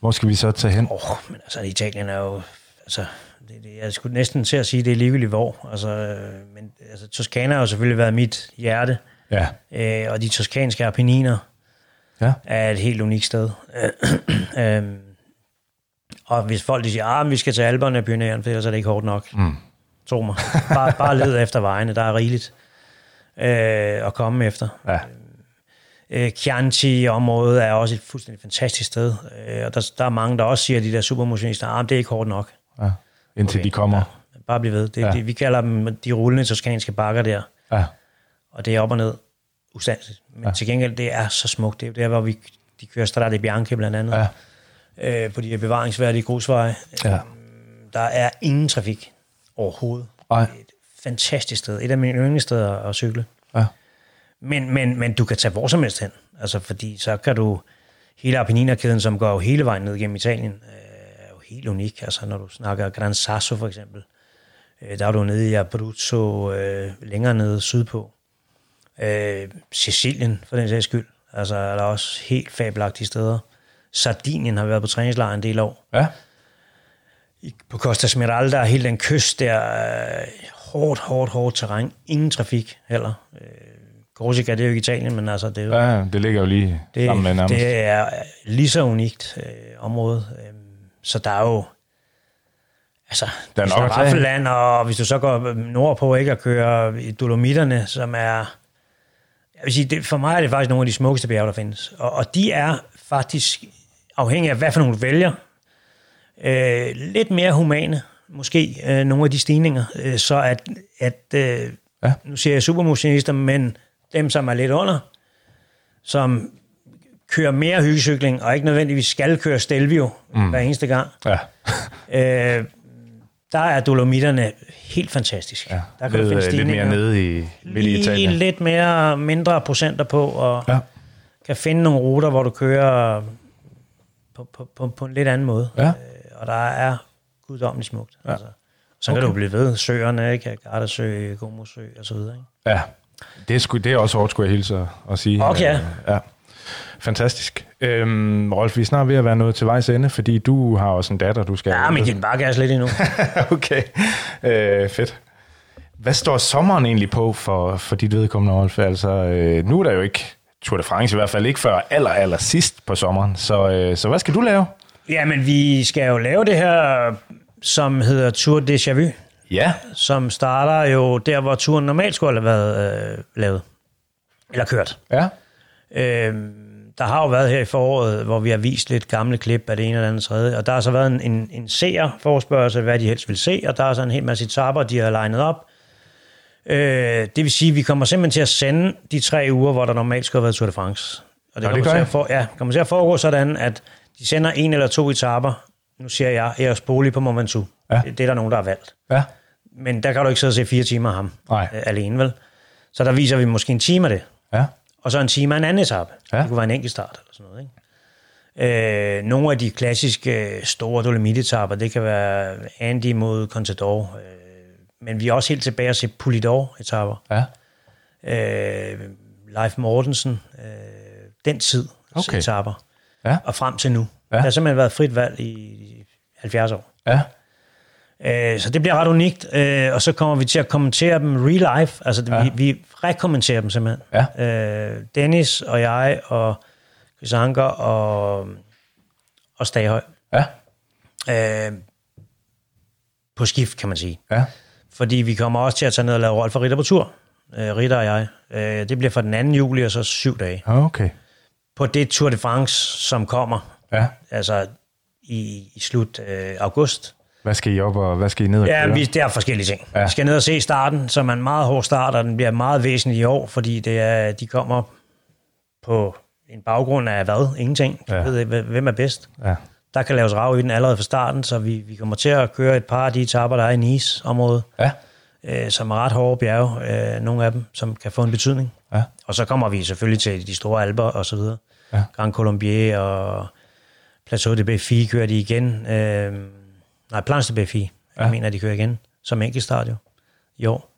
hvor skal vi så tage hen? Åh, oh, men altså, Italien er jo... Altså, det, det, jeg skulle næsten til at sige, det er ligegyldigt hvor. Altså, øh, men altså, Toskana har jo selvfølgelig været mit hjerte, Ja. øh, og de toskanske apenniner Ja. er et helt unikt sted. [CLEARS THROAT] øhm, og hvis folk de siger, at vi skal til Alperne og Pyrenæerne, for ellers er det ikke hårdt nok. Mm. Tro mig. Bare, bare led efter vejene, der er rigeligt øh, at komme efter. Ja. Øh, Chianti-området er også et fuldstændig fantastisk sted, øh, og der, der er mange, der også siger, at de der supermotionister, at det er ikke hårdt nok. ja. Indtil okay. de kommer. Ja, bare bliv ved. Det, Ja. det, vi kalder dem de rullende toskanske bakker der, Ja. og det er op og ned ustandsligt. Men ja. til gengæld, det er så smukt. Det er der, hvor vi, de kører Strada Bianche blandt andet, Ja. øh, på de bevaringsværdige grusveje. Ja. Der er ingen trafik overhovedet. Ej. Et fantastisk sted. Et af mine yndlingssteder at cykle. Ja. Men, men, men du kan tage hvor som helst hen. Altså, fordi så kan du... Hele Appenninerkæden, som går jo hele vejen ned gennem Italien, øh, er jo helt unik. Altså, når du snakker Gran Sasso for eksempel, øh, der er du nede i Abruzzo, øh, længere nede sydpå. Øh, Sicilien, for den sags skyld. Altså, er der også helt fabelagtige steder. Sardinien har været på træningslejr en del år Ja. På Costa Smeralda, hele den kyst der, øh, hårdt, hårdt, hårdt terræn. Ingen trafik heller. Øh, Korsika, det er jo ikke Italien, men altså, det er jo ja, det ligger jo lige det, sammen med nærmest. det er lige så unikt øh, område. Øh, så der er jo... Altså, Der er nok. Raffeland, og hvis du så går nordpå ikke og kører i Dolomitterne, som er... Jeg vil sige, det, for mig er det faktisk nogle af de smukkeste bjerge, der findes. Og, og de er faktisk, afhængig af hvad for nogle du vælger, øh, lidt mere humane, måske, øh, nogle af de stigninger. Øh, så at, at øh, Ja. nu siger jeg supermotionister, men dem, som er lidt under, som kører mere hyggecykling, og ikke nødvendigvis skal køre Stelvio mm. hver eneste gang, Ja. [LAUGHS] øh, der er Dolomitterne helt fantastisk. ja. Der kan Ved, du finde øh, lidt mere nede i, midt i Italien. lidt mere, mindre procenter på, og Ja. kan finde nogle ruter, hvor du kører på, på, på, på en lidt anden måde. Ja. Og der er guddommeligt smukt. Ja. Altså. Så okay. kan du blive ved. Søerne, ikke? Gardasø, Gomosø og så videre. Ikke? Ja, det er, sgu, det er også hårdt, skulle jeg hilse at- at sige. Okay. Øh, ja. Fantastisk. Øhm, Rolf, vi er snart ved at være nået til vejs ende, fordi du har også en datter, du skal... Ja, men den bare gas lidt endnu. [LAUGHS] okay, øh, fedt. Hvad står sommeren egentlig på for, for dit vedkommende, Rolf? Altså, øh, nu er der jo ikke Tour de France, i hvert fald ikke før aller, aller sidst på sommeren. Så, øh, så hvad skal du lave? Ja, men vi skal jo lave det her, som hedder Tour de Vu, Ja, som starter jo der, hvor turen normalt skulle have været øh, lavet. Eller kørt. ja, Øh, der har jo været her i foråret, hvor vi har vist lidt gamle klip af det ene eller andet tredje, og der har så været en, en, en seer forspørgsel, hvad de helst vil se, og der er så en hel masse etapper, de har legnet op. Øh, det vil sige, at vi kommer simpelthen til at sende de tre uger, hvor der normalt skulle have været Tour de France. Og Nå, det kommer, gør til I? at for, ja, kommer til at foregå sådan, at de sender en eller to etapper, nu siger jeg, Eros Boli på Mont Ventoux. Ja. Det, det er der nogen, der har valgt. ja. Men der kan du ikke sidde og se fire timer af ham Nej. øh, alene, vel? Så der viser vi måske en time af det Ja, og så en time af en anden etape. Ja. Det kunne være en enkelt start eller sådan noget. Ikke? Øh, nogle af de klassiske øh, store Dolomit-etapper, det kan være Andy mod Contador, øh, men vi er også helt tilbage at se Polidor-etapper. ja. Øh, Leif Mortensen, øh, den tid Okay. etapper, Ja. og frem til nu. Ja. Der har simpelthen været frit valg i 70 år. Ja, Øh, så det bliver ret unikt, øh, og så kommer vi til at kommentere dem real life. Altså, Ja. vi, vi rekommenterer dem simpelthen. Ja. Øh, Dennis og jeg og Chris Anker og, og Staghøj. ja, Øh, på skift, kan man sige. ja. Fordi vi kommer også til at tage ned og lave Rolf og Ritter på tur. Øh, Ritter og jeg. Øh, det bliver fra den 2. juli og så syv dage. Okay. På det Tour de France, som kommer, Ja. altså i, i slut øh, august. Hvad skal I op og hvad skal I ned og Ja, køre? vi, det er forskellige ting. Ja. Vi skal ned og se starten, som er en meget hård start, og den bliver meget væsentlig i år, fordi det er, de kommer på en baggrund af hvad? Ingenting. Ja. ja. ved, hvem er bedst. Ja. Der kan laves rav i den allerede fra starten, så vi, vi kommer til at køre et par af de etapper, der er i Nice-området, Ja. Øh, som er ret hårde bjerge, øh, nogle af dem, som kan få en betydning. Ja. Og så kommer vi selvfølgelig til de store alber og så videre. Ja. Grand Colombier og Plateau de Béfi kører de igen. Øh, nej, Planche de Béfi, ja. jeg mener, de kører igen som enkeltstart jo i år.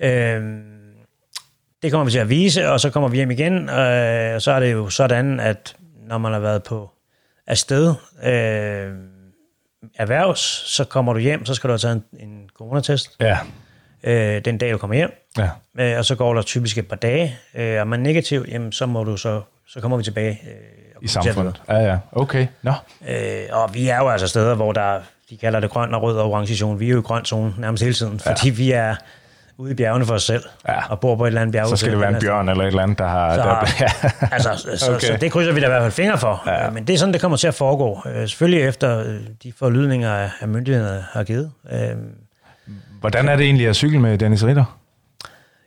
Øh, det kommer vi til at vise, og så kommer vi hjem igen, øh, og så er det jo sådan, at når man har været på afsted øh, erhvervs, så kommer du hjem, så skal du have taget en, en coronatest Ja. øh, den dag, du kommer hjem. Ja. Øh, og så går der typisk et par dage. Øh, er man negativ, jamen, så, må du så, så kommer vi tilbage. Øh, og I samfundet. Ja, ja. Okay. Nå. Øh, og vi er jo altså steder, hvor der, de kalder det grøn og rød og orange zone. Vi er jo i grøn zone nærmest hele tiden, fordi vi er ude i bjergene for os selv, Ja. og bor på et eller andet bjerg. Så skal det være en bjørn eller et eller andet, der har... Så, der, [LAUGHS] altså, så, Okay. så det krydser vi da i hvert fald fingre for. Ja. Men det er sådan, det kommer til at foregå. Øh, selvfølgelig efter øh, de forlydninger, af- af myndighederne har givet. Øh, Hvordan er det egentlig at cykle med Dennis Ritter?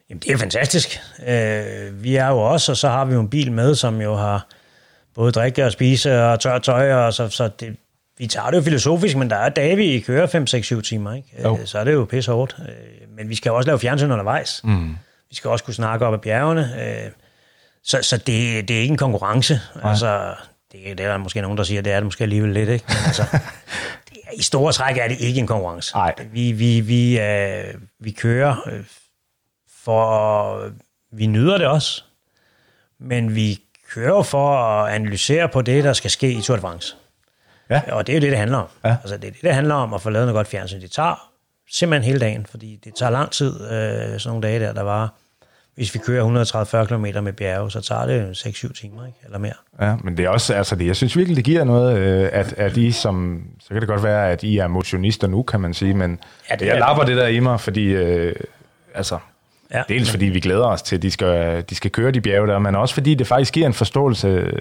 Jamen, det er fantastisk. Øh, vi er jo også, og så har vi jo en bil med, som jo har både drikke og spise og tør tøj, og så, så det, vi tager det jo filosofisk, men der er dage, vi kører 5, 6, 7 timer, ikke? Jo. Øh, så er det jo pisse hårdt. Øh, men vi skal jo også lave fjernsyn undervejs. Mm. Vi skal også kunne snakke op ad bjergene. Øh, så så det, det er ikke en konkurrence. Nej. Altså, det, det er der måske nogen, der siger, det er det måske alligevel lidt, ikke? Men altså, [LAUGHS] det i store træk er det ikke en konkurrence. Nej. Vi, vi, vi, øh, vi kører øh, for vi nyder det også, men vi kører for at analysere på det, der skal ske i Tour de France. Ja. Og det er jo det, det handler om. Ja. Altså, det er det, det handler om at få lavet noget godt fjernsyn. Det tager simpelthen hele dagen, fordi det tager lang tid, øh, sådan nogle dage der, der var, hvis vi kører 130-40 km med bjerge, så tager det 6-7 timer, ikke? eller mere. Ja, men det er også, altså det, jeg synes virkelig, det giver noget, øh, at, at I som, så kan det godt være, at I er motionister nu, kan man sige, men Ja, det jeg er- lapper det der i mig, fordi, øh, altså, Ja. dels fordi vi glæder os til, at de skal, de skal køre de bjerge der, men også fordi det faktisk giver en forståelse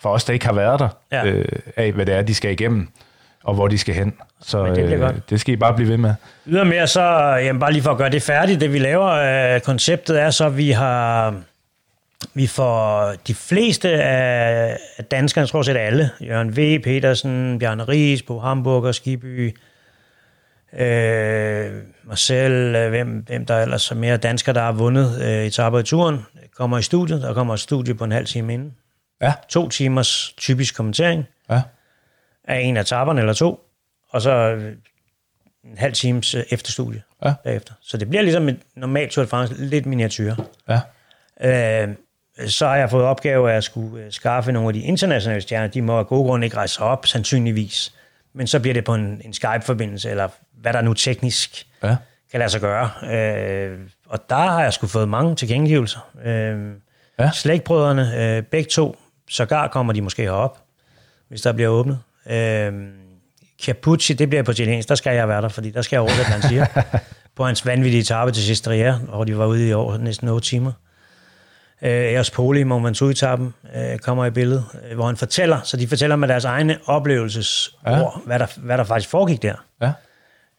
for os, der ikke har været der, Ja. øh, af hvad det er, de skal igennem, og hvor de skal hen. Så Men det øh, godt. det skal I bare blive ved med. Ydermere så, jamen bare lige for at gøre det færdigt, det vi laver, øh, konceptet er så, at vi har, vi får de fleste af danskerne, tror jeg set alle, Jørgen V. Petersen, Bjarne Ries, Bo Hamburger, Skiby, øh, mig selv, øh, hvem, hvem der ellers er mere danskere, der har vundet øh, etaper i turen, kommer i studiet. Der kommer et studie på en halv time inden. Ja, To timers typisk kommentering ja, af en af etaperne eller to, og så øh, en halv times øh, efterstudie Ja. bagefter. Så det bliver ligesom et normalt Tour de France, lidt miniatyr. ja, Øh, så har jeg fået opgave af at skulle skaffe nogle af de internationale stjerner. De må af gode grunde ikke rejse op, sandsynligvis. Men så bliver det på en, en Skype-forbindelse, eller hvad der nu teknisk ja. kan lade sig gøre. Øh, og der har jeg sgu fået mange tilkendegivelser. Øh, Ja. Slægtbrødrene, øh, begge to, sågar kommer de måske herop, hvis der bliver åbnet. Øh, Capucci, det bliver på italiensk, der skal jeg være der, fordi der skal jeg oversætte, hvad han siger. [LAUGHS] på hans vanvittige etape til Sistria, hvor de var ude i år næsten 8 timer. Øh, Eros Poli, Mont Ventoux-etappen, øh, kommer i billedet, øh, hvor han fortæller, så de fortæller med deres egne oplevelsesord, Ja. hvad, der, hvad der faktisk foregik der. ja.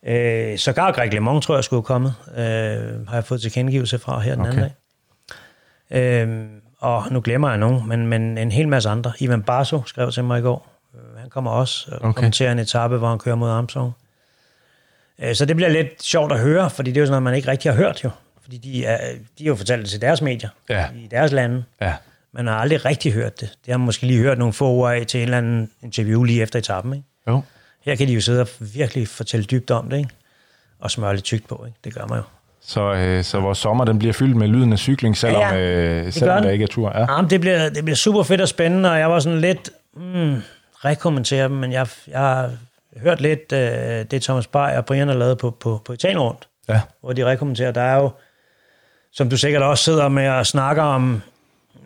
Øh, sågar Greg LeMond, tror jeg, skulle komme, øh, har jeg fået tilkendegivelse fra her den Okay. anden dag. Øh, og nu glemmer jeg nogen, men, men en hel masse andre. Ivan Barso skrev til mig i går. Han kommer også og Okay. kommenterer en etape, hvor han kører mod Armstrong. Så det bliver lidt sjovt at høre, fordi det er jo sådan noget, man ikke rigtig har hørt jo. Fordi de, er, de har jo fortalt det til deres medier, Ja. i deres lande. ja. Man har aldrig rigtig hørt det. Det har man måske lige hørt nogle få ord af til en eller anden interview lige efter etappen. Ikke? Jo. Her kan de jo sidde og virkelig fortælle dybt om det, ikke? og smøre lidt tykt på. Ikke? Det gør man jo. Så, øh, så vores sommer, den bliver fyldt med lyden af cykling, selvom, Ja, ja, øh, selvom der ikke er tur. Ja. Ja, men det, bliver, det bliver super fedt og spændende, og jeg var sådan lidt... Mm, rekommentere dem, men jeg, jeg har hørt lidt øh, det Thomas Bay og Brian har lavet på, på, på Italien rundt, Ja. hvor de rekommenterer. Der er jo, som du sikkert også sidder med og snakker om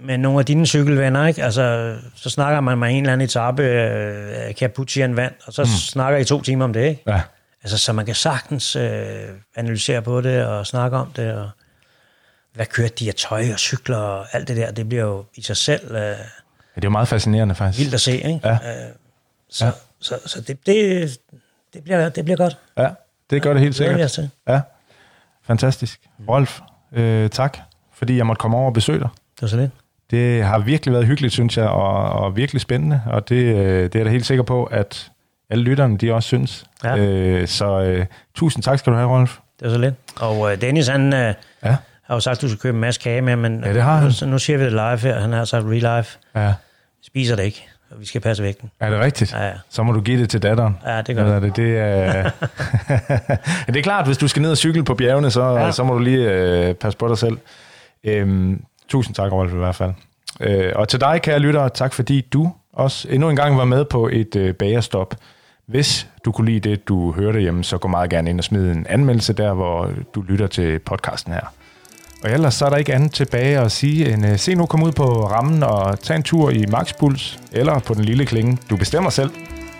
med nogle af dine cykelvenner, ikke? Altså, så snakker man med en eller anden etape, øh, Capucci en vand, og så mm. snakker I to timer om det, ikke? ja. Altså, så man kan sagtens øh, analysere på det og snakke om det, og hvad kørte de af tøj og cykler og alt det der, det bliver jo i sig selv... Øh, det er jo meget fascinerende faktisk. vildt at se, ikke? Ja. Øh, så, Ja. så, så det, det, det, bliver, det bliver godt. Ja, det gør det helt sikkert. Ja, fantastisk. Rolf, øh, tak, fordi jeg måtte komme over og besøge dig. Det var så lidt. Det har virkelig været hyggeligt, synes jeg, og, og virkelig spændende, og det, øh, det er jeg da helt sikker på, at alle lytterne, de også synes. Ja. Øh, så øh, tusind tak skal du have, Rolf. Det var så lidt. Og øh, Dennis, han øh, Ja, har jo sagt, at du skal købe en masse kage med, men Ja, det har han. Nu, nu siger vi det live her. Han har sagt real life. ja. Spiser det ikke, vi skal passe vægten. Er det rigtigt? Ja, ja. Så må du give det til datteren. Ja, det gør jeg. er det? Det er, [LAUGHS] det er klart, hvis du skal ned og cykle på bjergene, så, ja. Ja. så må du lige øh, passe på dig selv. Øhm, tusind tak, Rolf, i hvert fald. Øh, og til dig, kære lytter, tak fordi du også endnu en gang var med på et øh, bagerstop. Hvis du kunne lide det, du hørte hjemme, så gå meget gerne ind og smid en anmeldelse der, hvor du lytter til podcasten her. Og ellers så er der ikke andet tilbage at sige end, uh, se nu komme ud på rammen og tage en tur i Max Puls, eller på den lille klinge. Du bestemmer selv,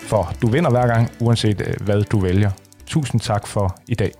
for du vinder hver gang, uanset uh, hvad du vælger. Tusind tak for i dag.